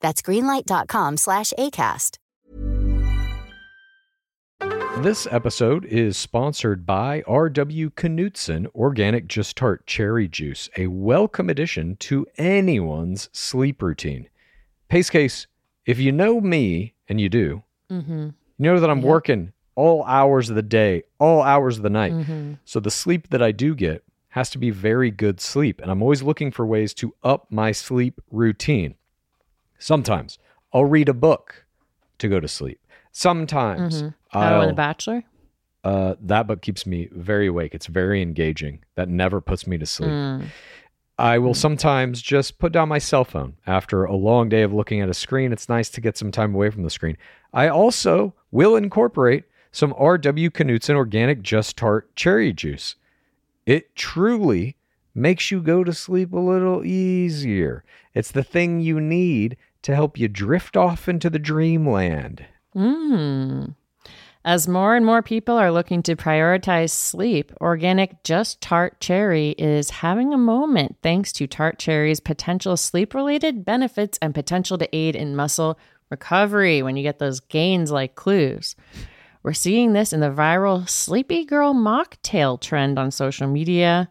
That's greenlight.com slash ACAST. This episode is sponsored by R.W. Knudsen Organic Just Tart Cherry Juice, a welcome addition to anyone's sleep routine. Pace case, if you know me, and you do, Mm-hmm. you know that I'm Yeah. working all hours of the day, all hours of the night. Mhm. So the sleep that I do get has to be very good sleep. And I'm always looking for ways to up my sleep routine. Sometimes I'll read a book to go to sleep. Sometimes Mhm. How I'll, The Bachelor? uh, that book keeps me very awake. It's very engaging. That never puts me to sleep. Mm. I will sometimes just put down my cell phone after a long day of looking at a screen. It's nice to get some time away from the screen. I also will incorporate some R.W. Knudsen organic Just Tart cherry juice. It truly makes you go to sleep a little easier. It's the thing you need to help you drift off into the dreamland. Mm. As more and more people are looking to prioritize sleep, organic Just Tart Cherry is having a moment thanks to Tart Cherry's potential sleep related benefits and potential to aid in muscle recovery when you get those gains like clues. We're seeing this in the viral Sleepy Girl mocktail trend on social media.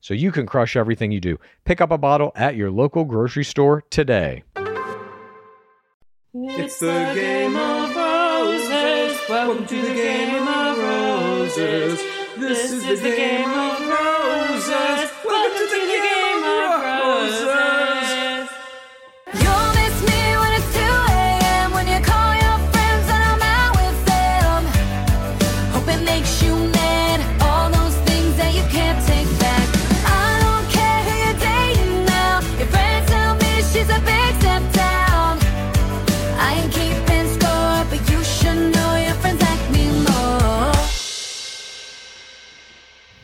so you can crush everything you do. Pick up a bottle at your local grocery store today. It's the game of roses. Welcome to the game of roses. This is the game of roses. Welcome to the game of roses.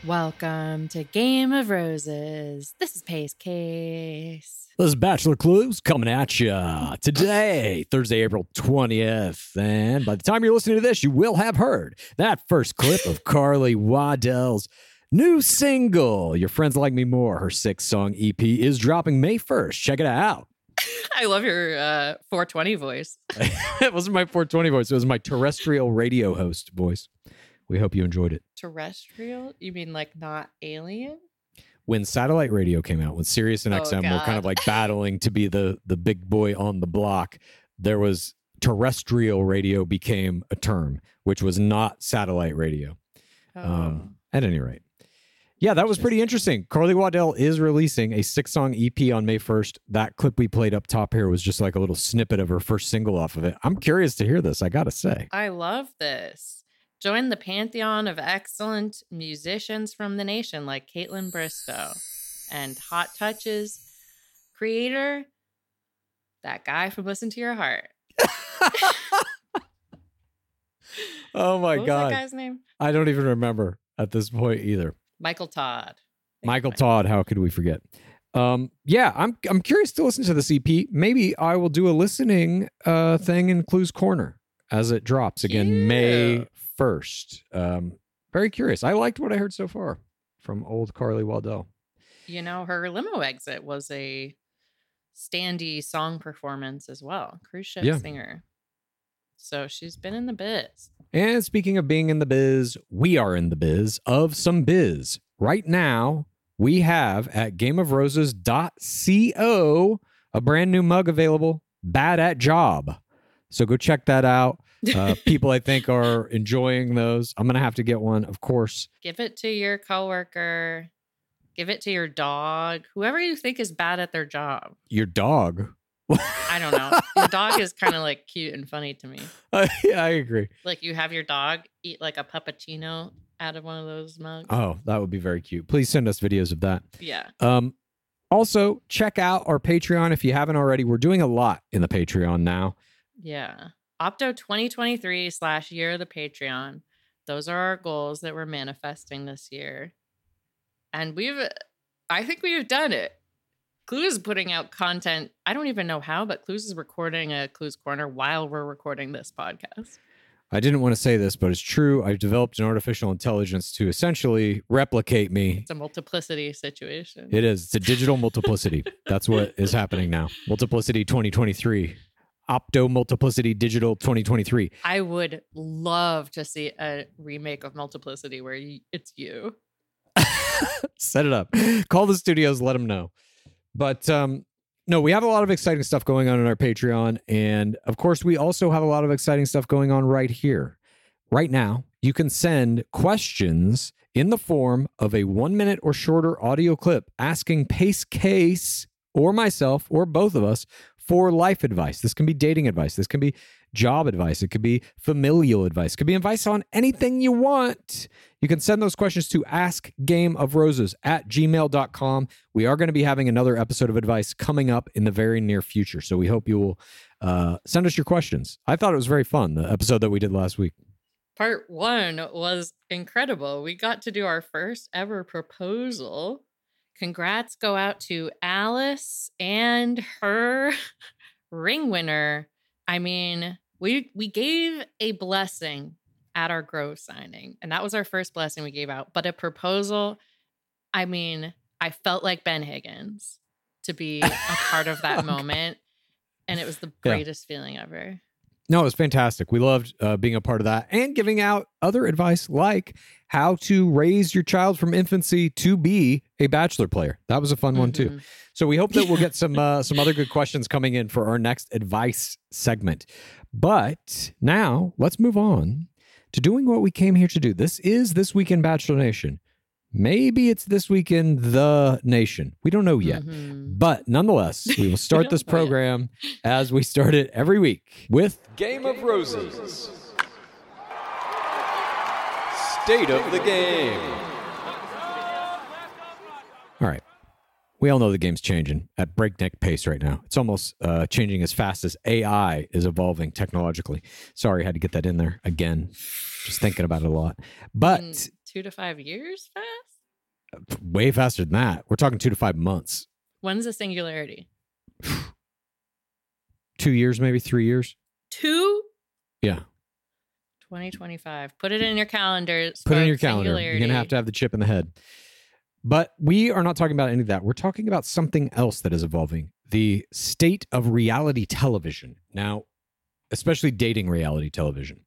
Welcome to Game of Roses. This is Pace Case. This is Bachelor Clues coming at you today, Thursday, April 20th. And by the time you're listening to this, you will have heard that first clip of Carly Waddell's new single, Your Friends Like Me More. Her six song EP is dropping May 1st. Check it out. I love your uh, 420 voice. it wasn't my 420 voice, it was my terrestrial radio host voice. We hope you enjoyed it. Terrestrial? You mean like not alien? When satellite radio came out, when Sirius and Oh, XM were kind of like battling to be the the big boy on the block, there was terrestrial radio became a term, which was not satellite radio. Oh. Um, at any rate. Yeah, that was pretty interesting. Carly Waddell is releasing a six song EP on May 1st. That clip we played up top here was just like a little snippet of her first single off of it. I'm curious to hear this, I gotta say. I love this. Join the pantheon of excellent musicians from the nation like Kaitlyn Bristowe and Hot Touches creator, that guy from Listen to Your Heart. Oh my what God. that guy's name? I don't even remember at this point either. Michael Todd. Michael Todd, how could we forget? Um, yeah, I'm I'm curious to listen to this EP. Maybe I will do a listening uh thing in Clues Corner as it drops again. May 1st. Um, very curious. I liked what I heard so far from old Carly Waddell. You know, her limo exit was a standy song performance as well. Cruise ship Yeah. singer. So she's been in the biz. And speaking of being in the biz, we are in the biz of some biz. Right now, we have at gameofroses.co a brand new mug available, Bad at Job. So go check that out. Uh, people, I think, are enjoying those. I'm going to have to get one, of course. Give it to your coworker. Give it to your dog. Whoever you think is bad at their job. Your dog. I don't know. Your dog is kind of like cute and funny to me. yeah, I agree. Like you have your dog eat like a puppuccino out of one of those mugs. Oh, that would be very cute. Please send us videos of that. yeah. Um, also, check out our Patreon if you haven't already. We're doing a lot in the Patreon now. Yeah. Opto 2023 slash year of the Patreon. Those are our goals that we're manifesting this year. And we've, uh, I think we've done it. Clues is putting out content. I don't even know how, but Clues is recording a Clues Corner while we're recording this podcast. I didn't want to say this, but it's true. I've developed an artificial intelligence to essentially replicate me. It's a multiplicity situation. It is. It's a digital multiplicity. That's what is happening now. Multiplicity 2023. Opto Multiplicity Digital 2023. I would love to see a remake of Multiplicity where y- it's you. Set it up. Call the studios, let them know. But um, no, we have a lot of exciting stuff going on in our Patreon. And of course, we also have a lot of exciting stuff going on right here. Right now, you can send questions in the form of a one minute or shorter audio clip asking Pace Case or myself or both of us for life advice. This can be dating advice. This can be job advice. It could be familial advice. It could be advice on anything you want. You can send those questions to askgameofroses at gmail.com. We are going to be having another episode of advice coming up in the very near future. So we hope you will uh, send us your questions. I thought it was very fun, the episode that we did last week. Part one was incredible. We got to do our first ever proposal. Congrats go out to Alice and her ring winner. I mean, we we gave a blessing at our Grove signing, and that was our first blessing we gave out. But a proposal, I mean, I felt like Ben Higgins to be a part of that oh, moment, and it was the Yeah. greatest feeling ever. No, it was fantastic. We loved uh, being a part of that and giving out other advice like how to raise your child from infancy to be a bachelor player. That was a fun one too. Mhm. So we hope that we'll get some uh, some other good questions coming in for our next advice segment. But now let's move on to doing what we came here to do. This is this weekend Bachelor Nation. Maybe it's this weekend, the nation. We don't know yet. Mhm. But nonetheless, we will start this program as we start it every week with Game of Roses. State of the game. All right. We all know the game's changing at breakneck pace right now. It's almost uh, changing as fast as AI is evolving technologically. Sorry, I had to get that in there again. Just thinking about it a lot. But In two to five years fast? Uh, way faster than that. We're talking two to five months. When's the singularity? Two years, maybe three years. Two? Yeah. 2025. Put it in your calendar. Put it in your calendar. You're going to have to have the chip in the head. But we are not talking about any of that. We're talking about something else that is evolving the state of reality television. Now, especially dating reality television.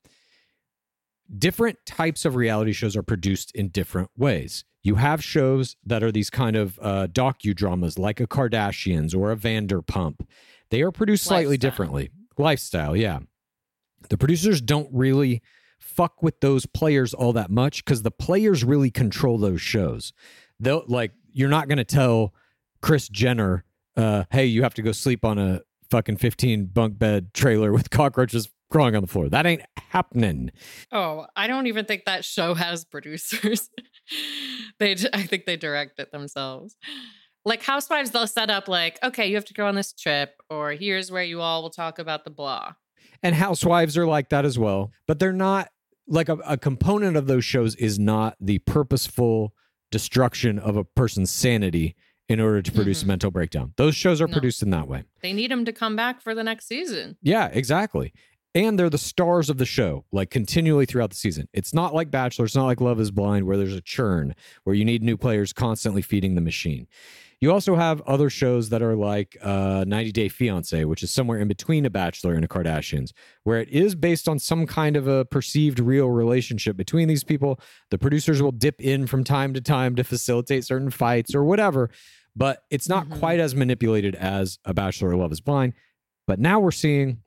Different types of reality shows are produced in different ways. You have shows that are these kind of uh, docudramas like a Kardashians or a Vanderpump. They are produced slightly Lifestyle. differently. Lifestyle, yeah. The producers don't really fuck with those players all that much because the players really control those shows. They'll like you're not gonna tell Chris Jenner, uh, hey, you have to go sleep on a fucking 15 bunk bed trailer with cockroaches crawling on the floor. That ain't happening. Oh, I don't even think that show has producers. they, I think they direct it themselves. Like Housewives, they'll set up like, okay, you have to go on this trip, or here's where you all will talk about the blah. And housewives are like that as well, but they're not like a, a component of those shows is not the purposeful destruction of a person's sanity in order to produce a Mhm. mental breakdown. Those shows are No. produced in that way. They need them to come back for the next season. Yeah, exactly. And they're the stars of the show, like continually throughout the season. It's not like Bachelor, it's not like Love is Blind, where there's a churn, where you need new players constantly feeding the machine. You also have other shows that are like uh, 90 Day Fiance, which is somewhere in between a Bachelor and a Kardashians, where it is based on some kind of a perceived real relationship between these people. The producers will dip in from time to time to facilitate certain fights or whatever, but it's not quite as manipulated as a Bachelor or Love is Blind. But now we're seeing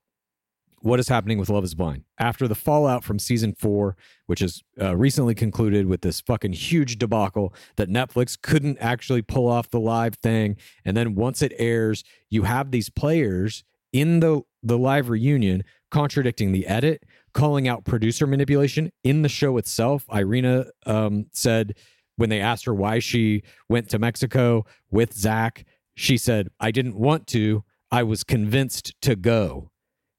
what is happening with Love is Blind after the fallout from season four, which is uh, recently concluded with this fucking huge debacle that Netflix couldn't actually pull off the live thing. And then once it airs, you have these players in the, the live reunion contradicting the edit, calling out producer manipulation in the show itself. Irina um, said when they asked her why she went to Mexico with Zach, she said, I didn't want to. I was convinced to go.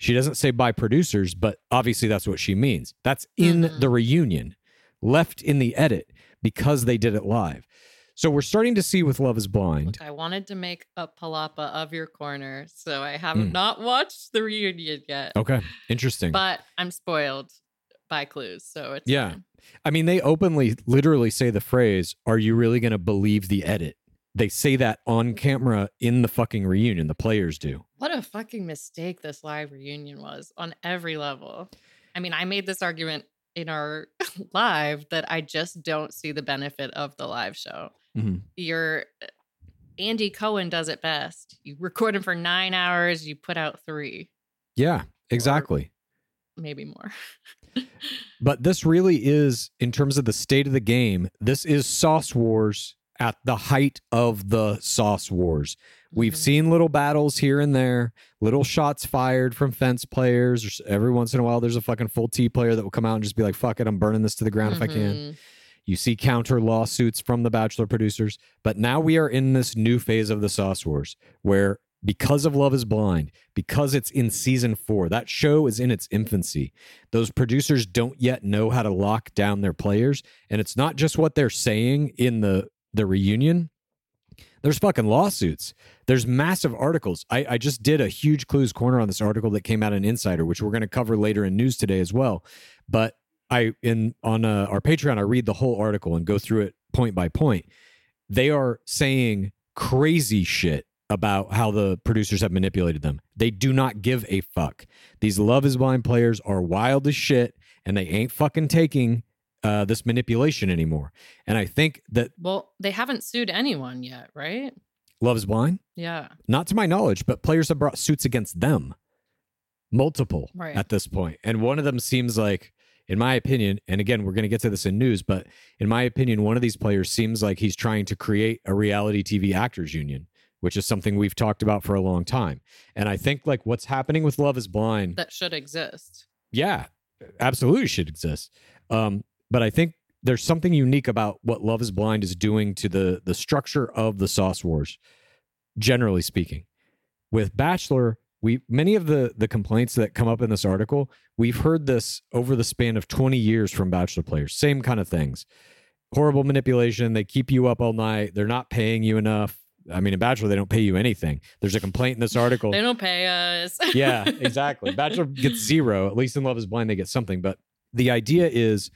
She doesn't say by producers, but obviously that's what she means. That's in the reunion, left in the edit because they did it live. So we're starting to see with Love is Blind. Look, I wanted to make a palapa of your corner, so I have Mm. not watched the reunion yet. Okay, interesting. But I'm spoiled by clues, so it's Yeah. fine. I mean, they openly, literally say the phrase, Are you really going to believe the edit? They say that on camera in the fucking reunion. The players do. What a fucking mistake this live reunion was on every level. I mean, I made this argument in our live that I just don't see the benefit of the live show. Mhm. Your Andy Cohen does it best. You record him for nine hours, you put out three, Yeah, exactly. maybe more. But this really is, in terms of the state of the game, this is Sauce Wars at the height of the Sauce Wars. We've Mhm. seen little battles here and there, little shots fired from fence players. Every once in a while, there's a fucking full T player that will come out and just be like, fuck it, I'm burning this to the ground if I can. Mhm. You see counter lawsuits from the Bachelor producers. But now we are in this new phase of the Sauce Wars where because of Love is Blind, because it's in season four, that show is in its infancy. Those producers don't yet know how to lock down their players. And it's not just what they're saying in the, the reunion. There's fucking lawsuits. There's massive articles. I, I just did a huge clues corner on this article that came out in Insider, which we're going to cover later in news today as well. But I in on uh, our Patreon, I read the whole article and go through it point by point. They are saying crazy shit about how the producers have manipulated them. They do not give a fuck. These Love Is Blind players are wild as shit, and they ain't fucking taking uh, this manipulation anymore. And I think that Well, they haven't sued anyone yet, right? Love's Is Blind, Yeah. not to my knowledge, but players have brought suits against them, multiple Right. at this point. And one of them seems like, in my opinion, and again, we're going to get to this in news, but in my opinion, one of these players seems like he's trying to create a reality TV actors union, which is something we've talked about for a long time. And I think like what's happening with Love is Blind, That should exist. yeah, absolutely should exist. Um, but I think there's something unique about what Love is Blind is doing to the the structure of the Sauce Wars, generally speaking. With Bachelor, we many of the the complaints that come up in this article, we've heard this over the span of 20 years from Bachelor players. Same kind of things. Horrible manipulation. They keep you up all night. They're not paying you enough. I mean, in Bachelor, they don't pay you anything. There's a complaint in this article They don't pay us. yeah, exactly. Bachelor gets zero. At least in Love is Blind, they get something. But the idea is,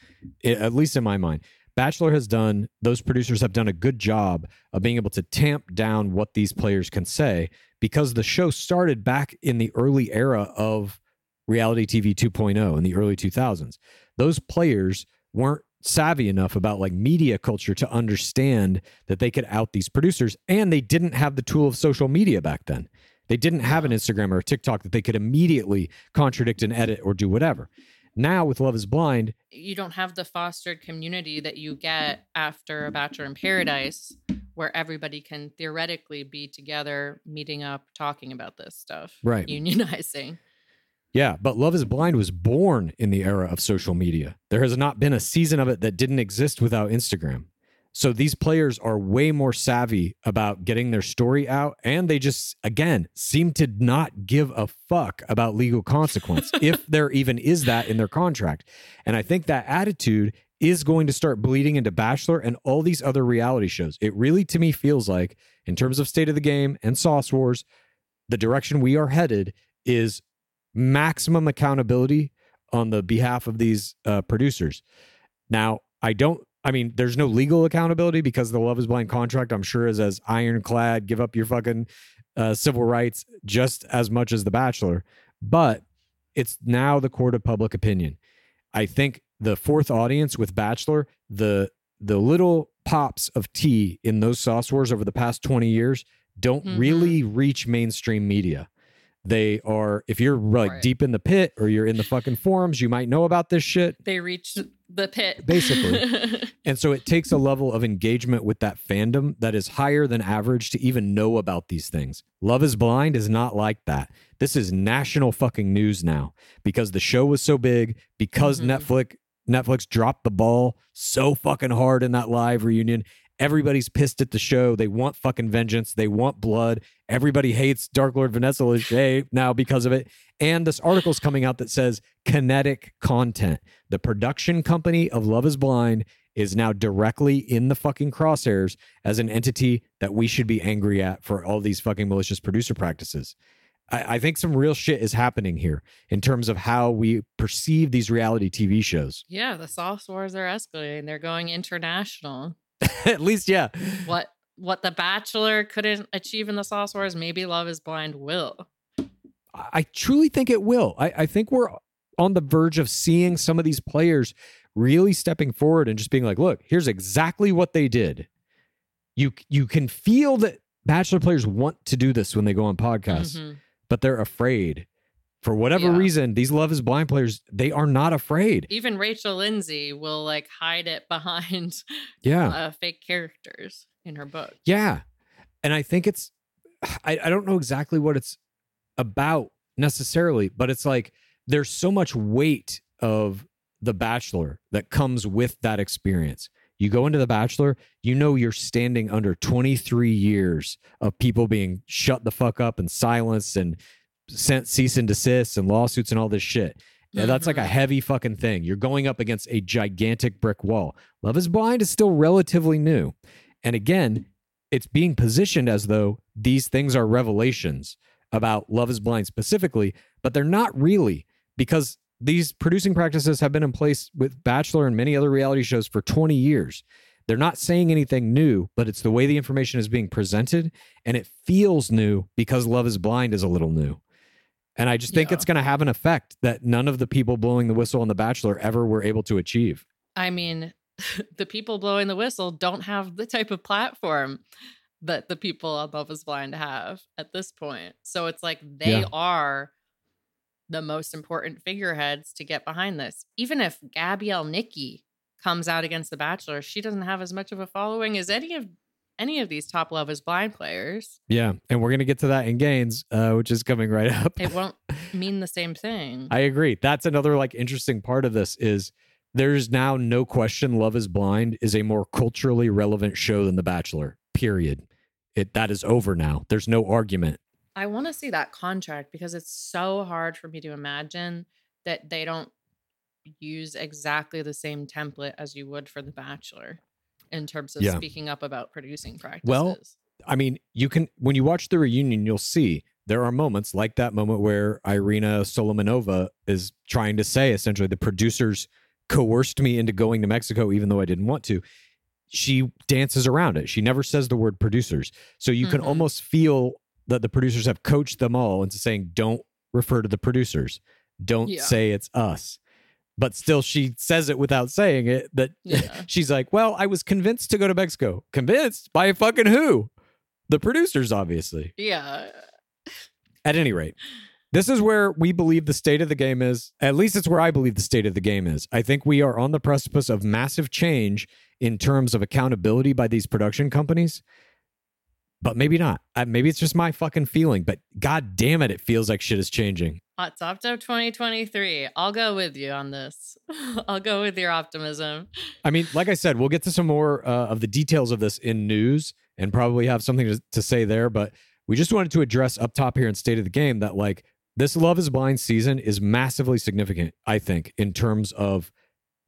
at least in my mind, Bachelor has done, those producers have done a good job of being able to tamp down what these players can say because the show started back in the early era of reality TV 2.0 in the early 2000s. Those players weren't savvy enough about like media culture to understand that they could out these producers and they didn't have the tool of social media back then. They didn't have an Instagram or a TikTok that they could immediately contradict and edit or do whatever. Now with Love is Blind, you don't have the fostered community that you get after a Bachelor in Paradise, where everybody can theoretically be together, meeting up, talking about this stuff, Right. Unionizing. yeah, but Love is Blind was born in the era of social media. There has not been a season of it that didn't exist without Instagram. So these players are way more savvy about getting their story out and they just again seem to not give a fuck about legal consequence if there even is that in their contract. And I think that attitude is going to start bleeding into Bachelor and all these other reality shows. It really to me feels like in terms of state of the game and Sauce Wars, the direction we are headed is maximum accountability on the behalf of these uh, producers. Now, I don't. I mean, there's no legal accountability because the Love Is Blind contract, I'm sure, is as ironclad. Give up your fucking uh, civil rights just as much as The Bachelor, but it's now the court of public opinion. I think the fourth audience with Bachelor, the the little pops of tea in those sauce wars over the past 20 years don't Mhm. really reach mainstream media. They are, if you're like Right. deep in the pit or you're in the fucking forums, you might know about this shit. They reached the pit. Basically. And so it takes a level of engagement with that fandom that is higher than average to even know about these things. Love is Blind is not like that. This is national fucking news now because the show was so big, because Mhm. Netflix Netflix dropped the ball so fucking hard in that live reunion. Everybody's pissed at the show. They want fucking vengeance. They want blood. Everybody hates Dark Lord Vanessa Lachey now because of it. And this article's coming out that says kinetic content. The production company of Love is Blind is now directly in the fucking crosshairs as an entity that we should be angry at for all these fucking malicious producer practices. I, I think some real shit is happening here in terms of how we perceive these reality TV shows. yeah, the sauce wars are escalating. They're going international. At least, yeah. What what the Bachelor couldn't achieve in the sauce wars, maybe Love Is Blind will. I truly think it will. I, I think we're on the verge of seeing some of these players really stepping forward and just being like, look, here's exactly what they did. You you can feel that bachelor players want to do this when they go on podcasts, Mhm. but they're afraid. For whatever Yeah. reason, these Love is Blind players, they are not afraid. Even Rachel Lindsay will like hide it behind Yeah. uh, fake characters in her book. Yeah. And I think it's, I, I don't know exactly what it's about necessarily, but it's like there's so much weight of The Bachelor that comes with that experience. You go into The Bachelor, you know you're standing under 23 years of people being shut the fuck up and silenced and sent cease and desist and lawsuits and all this shit. Yeah, that's like a Mhm. heavy fucking thing. You're going up against a gigantic brick wall. Love is Blind is still relatively new. And again, it's being positioned as though these things are revelations about Love is Blind specifically, but they're not really because these producing practices have been in place with Bachelor and many other reality shows for 20 years. They're not saying anything new, but it's the way the information is being presented and it feels new because Love is Blind is a little new. And I just think Yeah. it's going to have an effect that none of the people blowing the whistle on The Bachelor ever were able to achieve. I mean, the people blowing the whistle don't have the type of platform that the people on Love is Blind have at this point. So it's like they Yeah. are the most important figureheads to get behind this. Even if Gabrielle Nikki comes out against The Bachelor, she doesn't have as much of a following as any of any of these top Love is Blind players. Yeah. And we're going to get to that in gains, uh, which is coming right up. It won't mean the same thing. I agree. That's another like interesting part of this is there's now no question Love is Blind is a more culturally relevant show than The Bachelor. Period. It that is over now. There's no argument. I want to see that contract because it's so hard for me to imagine that they don't use exactly the same template as you would for The Bachelor in terms of Yeah. speaking up about producing practices. Well, I mean, you can when you watch the reunion, you'll see there are moments like that moment where Irina Solomonova is trying to say essentially the producers coerced me into going to Mexico even though I didn't want to. She dances around it. She never says the word producers. So you can Mhm. almost feel that the producers have coached them all into saying don't refer to the producers. Don't Yeah. say it's us. But still she says it without saying it that Yeah. she's like, "Well, I was convinced to go to Mexico." Convinced by fucking who? The producers obviously. yeah. At any rate, this is where we believe the state of the game is. At least it's where I believe the state of the game is. I think we are on the precipice of massive change in terms of accountability by these production companies. But maybe not. Maybe it's just my fucking feeling. But god damn it, it feels like shit is changing. Hot Top Top 2023. I'll go with you on this. I'll go with your optimism. I mean, like I said, we'll get to some more uh, of the details of this in news and probably have something to, to say there. But we just wanted to address up top here in State of the Game that, like, this Love is Blind season is massively significant, I think, in terms of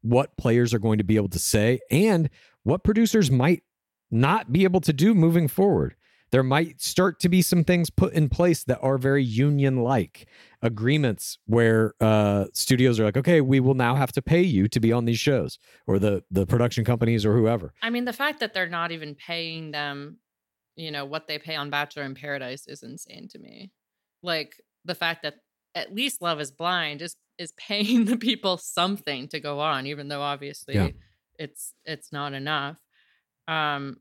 what players are going to be able to say and what producers might not be able to do moving forward. There might start to be some things put in place that are very union like agreements where uh, studios are like, okay, we will now have to pay you to be on these shows, or the the production companies or whoever. I mean, the fact that they're not even paying them, you know, what they pay on Bachelor in Paradise is insane to me. Like the fact that at least Love is Blind is is paying the people something to go on, even though obviously Yeah. it's it's not enough. Um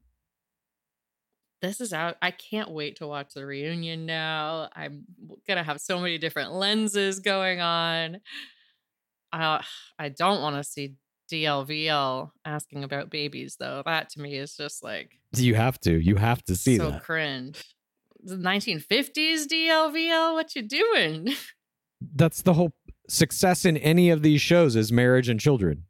this is out. I can't wait to watch the reunion now. I'm gonna have so many different lenses going on. Uh, I don't want to see DLVL asking about babies though. That to me is just like You have to. You have to see so that. cringe. The 1950s DLVL, what you doing? That's the whole success in any of these shows is marriage and children.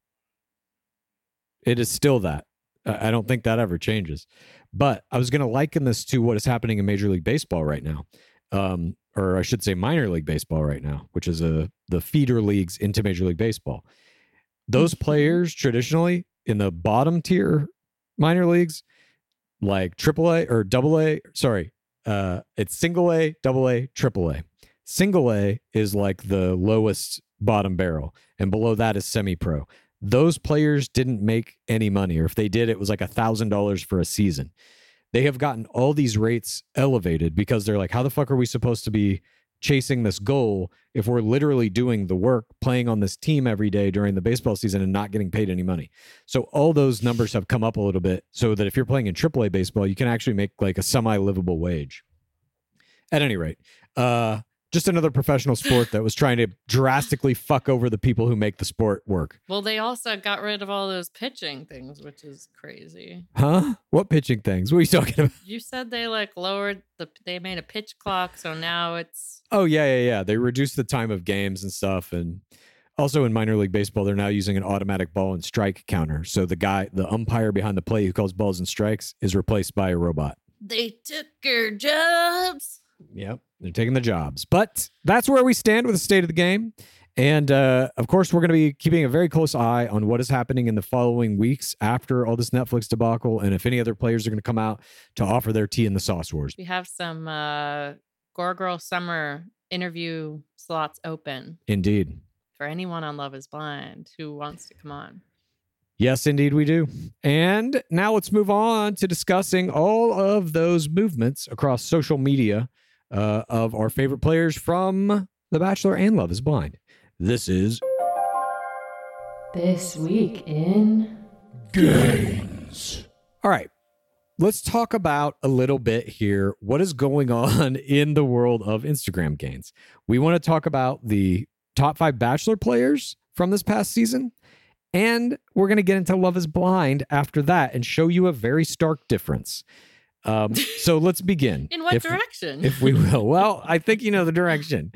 It is still that. I don't think that ever changes. But I was going to liken this to what is happening in Major League Baseball right now, um, or I should say minor league baseball right now, which is a the feeder leagues into Major League Baseball. Those players traditionally in the bottom tier minor leagues, like AAA or Double A, sorry, uh, it's single A, double A, triple A. Single A is like the lowest bottom barrel, and below that is semi pro. Those players didn't make any money, or if they did, it was like a thousand dollars for a season. They have gotten all these rates elevated because they're like, how the fuck are we supposed to be chasing this goal if we're literally doing the work, playing on this team every day during the baseball season and not getting paid any money? So all those numbers have come up a little bit so that if you're playing in AAA baseball, you can actually make like a semi livable wage. At any rate, uh, just another professional sport that was trying to drastically fuck over the people who make the sport work. well, they also got rid of all those pitching things, which is crazy. Huh? What pitching things? What are you talking about? You said they like lowered the they made a pitch clock, so now it's Oh yeah, yeah, yeah. They reduced the time of games and stuff, and also in minor league baseball, they're now using an automatic ball and strike counter. So the guy, the umpire behind the plate who calls balls and strikes, is replaced by a robot. they took your jobs. Yep, they're taking the jobs. But that's where we stand with the state of the game. And uh, of course, we're going to be keeping a very close eye on what is happening in the following weeks after all this Netflix debacle, and if any other players are going to come out to offer their tea in the sauce wars. We have some uh Gore Girl Summer interview slots open Indeed. for anyone on Love is Blind who wants to come on. Yes, indeed, we do. And now let's move on to discussing all of those movements across social media uh, of our favorite players from The Bachelor and Love is Blind. This is This week in Games. All right. Let's talk about a little bit here what is going on in the world of Instagram gains. We want to talk about the top five Bachelor players from this past season. And we're going to get into Love is Blind after that and show you a very stark difference. Um, so let's begin. in what If- direction? if we will. Well, I think you know the direction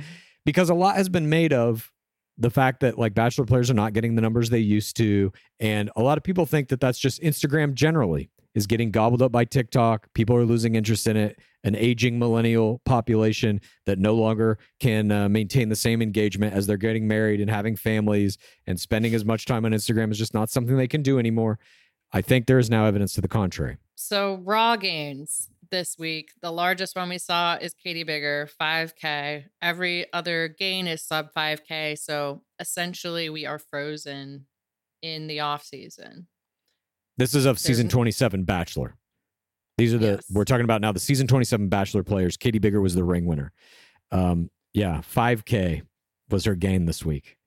because a lot has been made of the fact that like bachelor players are not getting the numbers they used to and a lot of people think that that's just Instagram generally is getting gobbled up by TikTok. People are losing interest in it. An aging millennial population that no longer can uh, maintain the same engagement as they're getting married and having families and spending as much time on Instagram is just not something they can do anymore. I think there is now evidence to the contrary. So raw gains this week. The largest one we saw is Kaity Biggar, 5K. Every other gain is sub 5K. So essentially, we are frozen in the off season. This is of There's season 27 Bachelor. These are the Yes. we're talking about now the season 27 Bachelor players. Kaity Biggar was the ring winner. Um, yeah, 5K was her gain this week.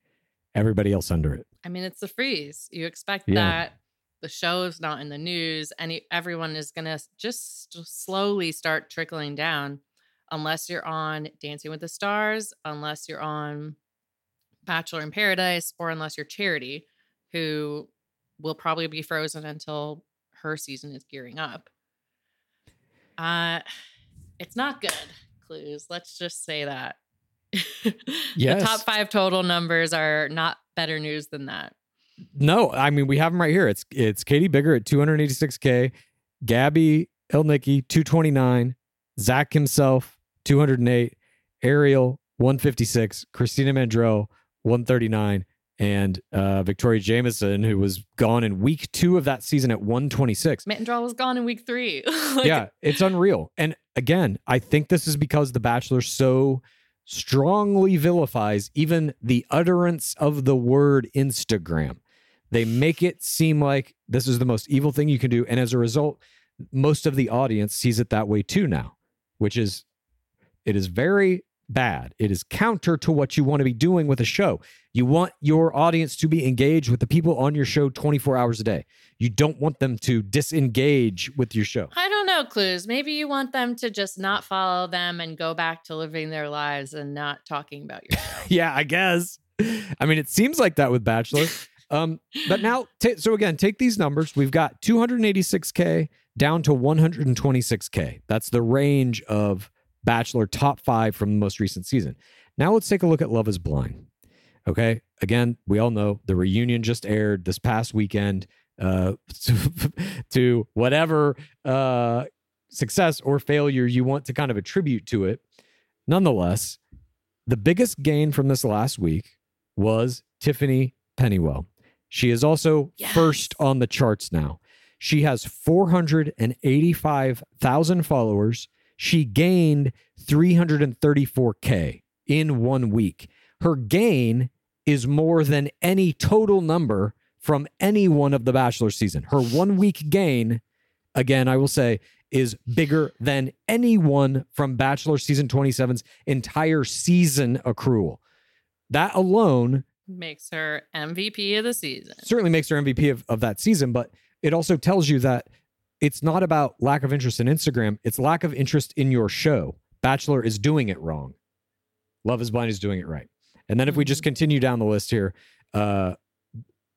Everybody else under it. I mean, it's a freeze. You expect Yeah. that the show's not in the news, and everyone is gonna just slowly start trickling down, unless you're on Dancing with the Stars, unless you're on Bachelor in Paradise, or unless you're Charity, who will probably be frozen until her season is gearing up. Uh, it's not good. Clues. Let's just say that. Yes. The top five total numbers are not better news than that. No, I mean we have them right here. It's it's Kaity Biggar at 286k, Gabi Elnicki 229, Zach himself 208, Ariel 156, Christina Mandrell 139, and uh, Victoria Jameson, who was gone in week two of that season at 126. Mittendrell was gone in week three. Like, yeah, it's unreal. And again, I think this is because The Bachelor so strongly vilifies even the utterance of the word Instagram. They make it seem like this is the most evil thing you can do. And as a result, most of the audience sees it that way too now, which is, it is very bad. It is counter to what you want to be doing with a show. You want your audience to be engaged with the people on your show 24 hours a day. You don't want them to disengage with your show. I don't know, Clues. Maybe you want them to just not follow them and go back to living their lives and not talking about your show. yeah, I guess. I mean, it seems like that with Bachelor. Um, but now, ta so again, take these numbers. We've got 286K down to 126K. That's the range of Bachelor top five from the most recent season. Now let's take a look at Love is Blind. Okay. Again, we all know the reunion just aired this past weekend uh, to, to whatever uh, success or failure you want to kind of attribute to it. Nonetheless, the biggest gain from this last week was Tiffany Pennywell. She is also first on the charts now. She has 485,000 followers. She gained 334K in one week. Her gain is more than any total number from any one of the Bachelor season. Her one week gain, again, I will say, is bigger than anyone from Bachelor season 27's entire season accrual. That alone Makes her MVP of the season. certainly makes her MVP of, of that season, but it also tells you that it's not about lack of interest in Instagram, it's lack of interest in your show. Bachelor is doing it wrong. Love is Blind is doing it right. And then if we just continue down the list here, uh,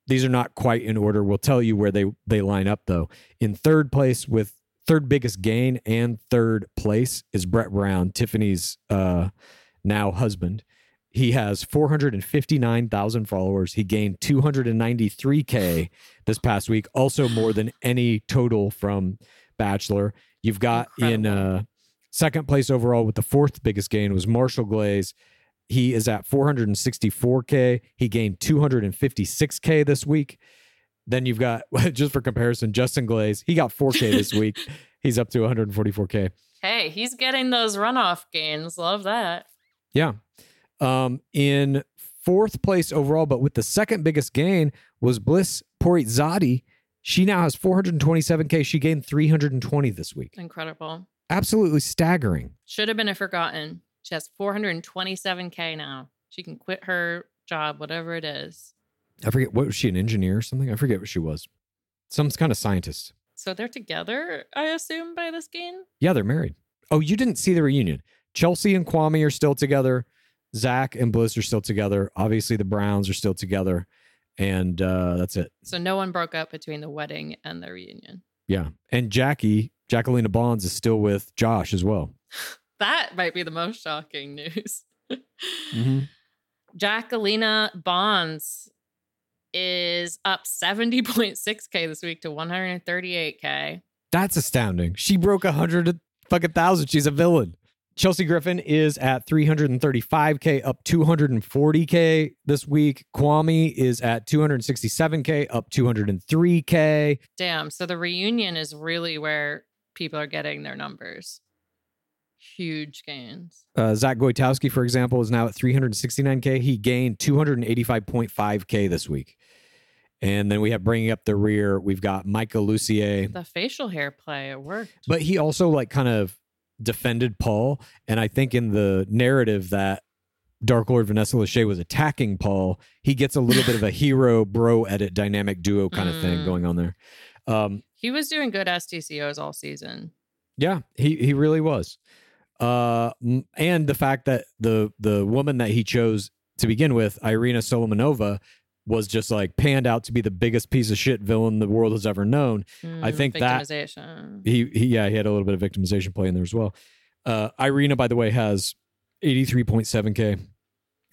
these are not quite in order. We'll tell you where they they line up though. In third place with third biggest gain and third place is Brett Brown, Tiffany's uh, now husband. He has 459,000 followers. He gained 293K this past week, also more than any total from Bachelor. You've got in uh, second place overall with the fourth biggest gain was Marshall Glaze. He is at 464K. He gained 256K this week. Then you've got, just for comparison, Justin Glaze. He got 4K this week. He's up to 144K. Hey, he's getting those runoff gains. Love that. Yeah. Um, in fourth place overall, but with the second biggest gain was Bliss Poureetezadi. She now has 427K. She gained 320 this week. Incredible. Absolutely staggering. Should have been a forgotten. She has 427K now. She can quit her job, whatever it is. I forget, what was she, an engineer or something? I forget what she was. Some kind of scientist. So they're together, I assume, by this game? Yeah, they're married. Oh, you didn't see the reunion. Chelsea and Kwame are still together. Zach and Bliss are still together. Obviously, the Browns are still together. And uh, that's it. So no one broke up between the wedding and the reunion. Yeah. And Jackie, Jackelina Bonds, is still with Josh as well. That might be the most shocking news. Mm-hmm. Jackelina Bonds is up 70.6K this week to 138K. That's astounding. She broke a hundred fucking thousand. She's a villain. Chelsea Griffin is at 335k, up 240k this week. Kwame is at 267k, up 203k. Damn. So the reunion is really where people are getting their numbers. Huge gains. Uh, Zach Goytowski, for example, is now at 369k. He gained 285.5k this week. And then we have bringing up the rear. We've got Micah Lucier. The facial hair play, it worked. But he also like kind of defended Paul. And I think in the narrative that Dark Lord Vanessa Lachey was attacking Paul, he gets a little bit of a hero bro edit dynamic duo kind of thing Mm. going on there. Um, He was doing good STCOs all season. yeah, he he really was. Uh, and the fact that the the woman that he chose to begin with, Irina Solomonova, was just like panned out to be the biggest piece of shit villain the world has ever known. I Mm, think that he, he yeah he had a little bit of victimization play in there as well. Uh, Irina, by the way, has 83.7k.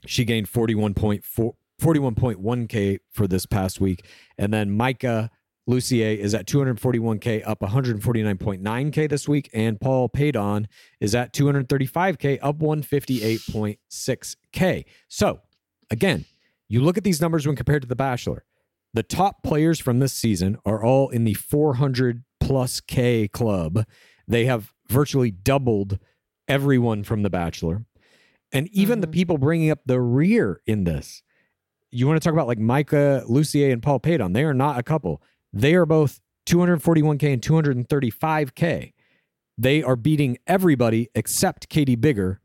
She gained 41.4 41.1k for this past week, and then Micah Lucier is at 241k, up 149.9k this week, and Paul Peden is at 235k, up 158.6k. So again, You look at these numbers when compared to The Bachelor. The top players from this season are all in the 400 plus K club. They have virtually doubled everyone from The Bachelor. And even the mm-hmm. people bringing up the rear in this, you want to talk about like Micah Lucier and Paul Peden. They are not a couple. They are both 241K and 235K. They are beating everybody except Kaity Biggar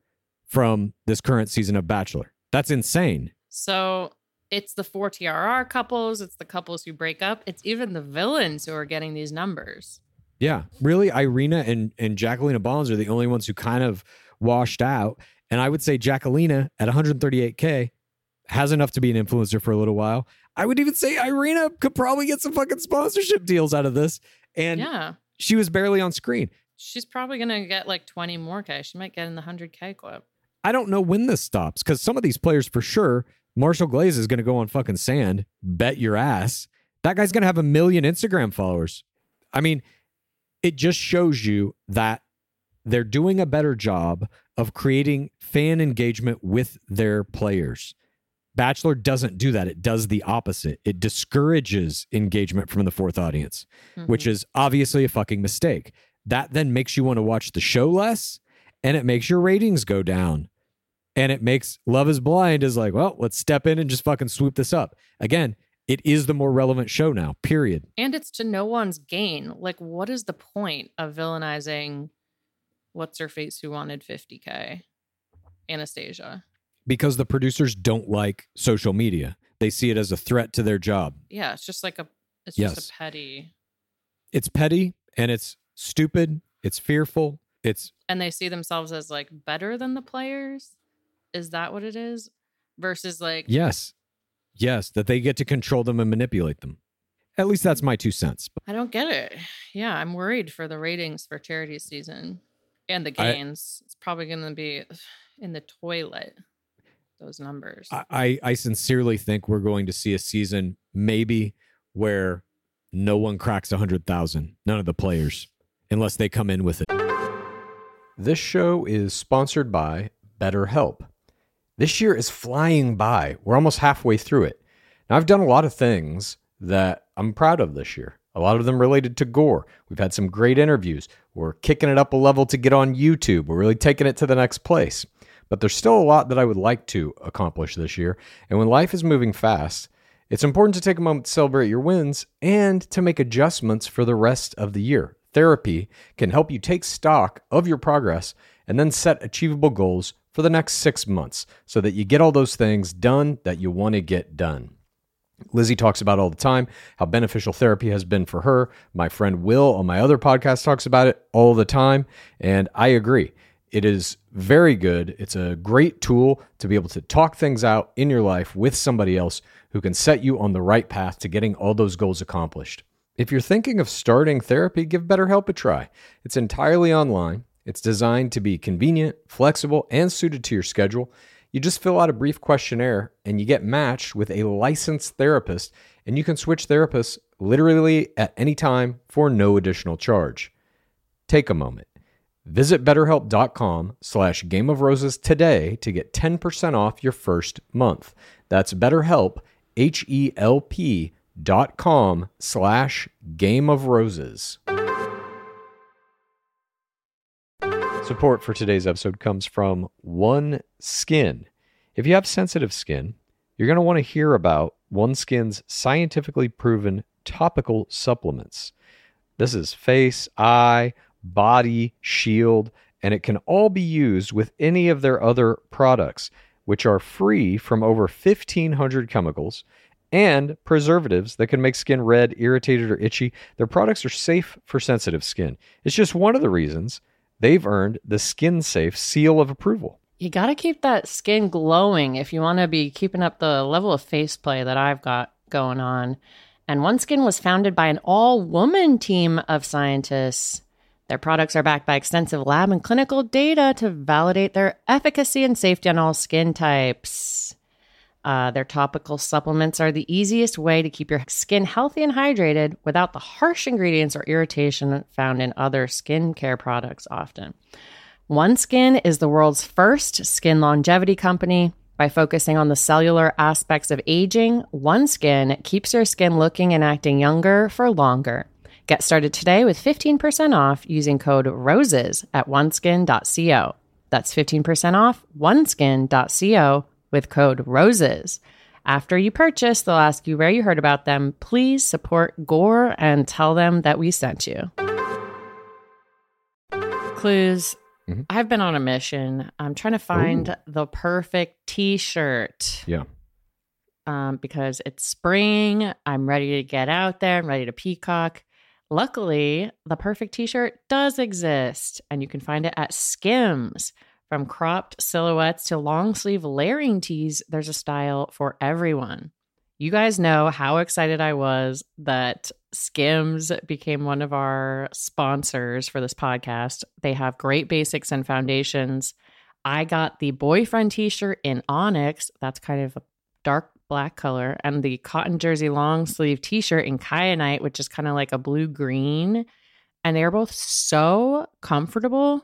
from this current season of Bachelor. That's insane. So it's the four TRR couples, it's the couples who break up, it's even the villains who are getting these numbers. Yeah, really, Irina and and Jackelina Bonds are the only ones who kind of washed out. And I would say Jackelina at 138k has enough to be an influencer for a little while. I would even say Irina could probably get some fucking sponsorship deals out of this. And yeah. she was barely on screen. She's probably going to get like 20 more K. She might get in the 100K club. I don't know when this stops because some of these players for sure, Marshall Glaze is going to go on fucking sand. Bet your ass. That guy's going to have a million Instagram followers. I mean, it just shows you that they're doing a better job of creating fan engagement with their players. Bachelor doesn't do that. It does the opposite. It discourages engagement from the fourth audience, which mm-hmm. is obviously a fucking mistake. That then makes you want to watch the show less and it makes your ratings go down. And it makes Love is Blind is like, well, let's step in and just fucking swoop this up. Again, it is the more relevant show now, period. And it's to no one's gain. Like, what is the point of villainizing what's her face who wanted 50K? Anastasia. Because the producers don't like social media. They see it as a threat to their job. Yeah, it's just like a it's Yes. just a petty It's petty and it's stupid. It's fearful. It's and they see themselves as like better than the players. Is that what it is? Versus like yes, yes, that they get to control them and manipulate them. At least that's my two cents. I don't get it. Yeah, I'm worried for the ratings for charity season and the I- gains. it's probably going to be in the toilet. Those numbers. I, I I sincerely think we're going to see a season maybe where no one cracks a hundred thousand. None of the players, unless they come in with it. This show is sponsored by BetterHelp. This year is flying by. We're almost halfway through it. Now, I've done a lot of things that I'm proud of this year. A lot of them related to GOR. We've had some great interviews. We're kicking it up a level to get on YouTube. We're really taking it to the next place. But there's still a lot that I would like to accomplish this year. And when life is moving fast, it's important to take a moment to celebrate your wins and to make adjustments for the rest of the year. Therapy can help you take stock of your progress and then set achievable goals for the next six months so that you get all those things done that you want to get done. Lizzie talks about all the time how beneficial therapy has been for her. My friend Will on my other podcast talks about it all the time. And I agree. It is very good. It's a great tool to be able to talk things out in your life with somebody else who can set you on the right path to getting all those goals accomplished. If you're thinking of starting therapy, give BetterHelp a try. It's entirely online. It's designed to be convenient, flexible, and suited to your schedule. You just fill out a brief questionnaire and you get matched with a licensed therapist, and you can switch therapists literally at any time for no additional charge. Take a moment. Visit betterhelp.com slash game of roses today to get 10% off your first month. That's betterhelp, H-E-L-P dot com slash game of roses. Support for today's episode comes from One Skin. If you have sensitive skin, you're going to want to hear about OneSkin's scientifically proven topical supplements. This is face, eye, body, shield, and it can all be used with any of their other products, which are free from over 1,500 chemicals and preservatives that can make skin red, irritated, or itchy. Their products are safe for sensitive skin. It's just one of the reasons they've earned the Skin Safe seal of approval. You got to keep that skin glowing if you want to be keeping up the level of face play that I've got going on. And OneSkin was founded by an all woman team of scientists. Their products are backed by extensive lab and clinical data to validate their efficacy and safety on all skin types. Uh, their topical supplements are the easiest way to keep your skin healthy and hydrated without the harsh ingredients or irritation found in other skincare products often. OneSkin is the world's first skin longevity company By focusing on the cellular aspects of aging, OneSkin keeps your skin looking and acting younger for longer. Get started today with 15% off using code ROSES at oneskin.co. That's 15% off oneskin.co with code ROSES. After you purchase, they'll ask you where you heard about them. Please support GOR and tell them that we sent you. Clues. Mhm. I've been on a mission. I'm trying to find the perfect t shirt Yeah. um, because it's spring. I'm ready to get out there. I'm ready to peacock. Luckily, the perfect t shirt does exist, and you can find it at Skims. From cropped silhouettes to long sleeve layering tees, there's a style for everyone. You guys know how excited I was that Skims became one of our sponsors for this podcast. They have great basics and foundations. I got the boyfriend t shirt in Onyx. That's kind of a dark black color, and the cotton jersey long sleeve t shirt in Kyanite, which is kind of like a blue green. And they're both so comfortable.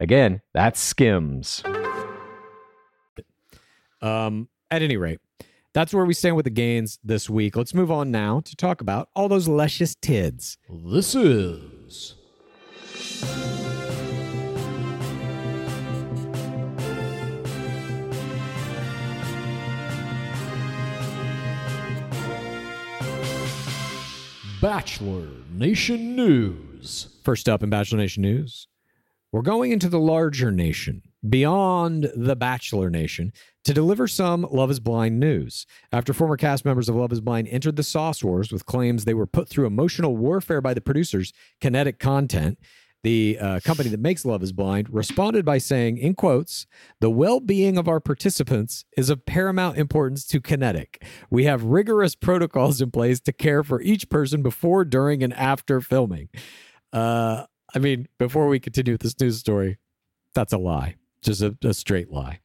Again, that's Skims. Um, at any rate, that's where we stand with the gains this week. Let's move on now to talk about all those luscious tids. This is Bachelor Nation News. First up in Bachelor Nation news, we're going into the larger nation, beyond the Bachelor Nation, to deliver some Love is Blind news. After former cast members of Love is Blind entered the Sauce Wars with claims they were put through emotional warfare by the producers, Kinetic Content, the uh, company that makes Love is Blind, responded by saying, in quotes, the well being of our participants is of paramount importance to Kinetic. We have rigorous protocols in place to care for each person before, during, and after filming. Uh, I mean, before we continue with this news story, that's a lie, just a, a straight lie.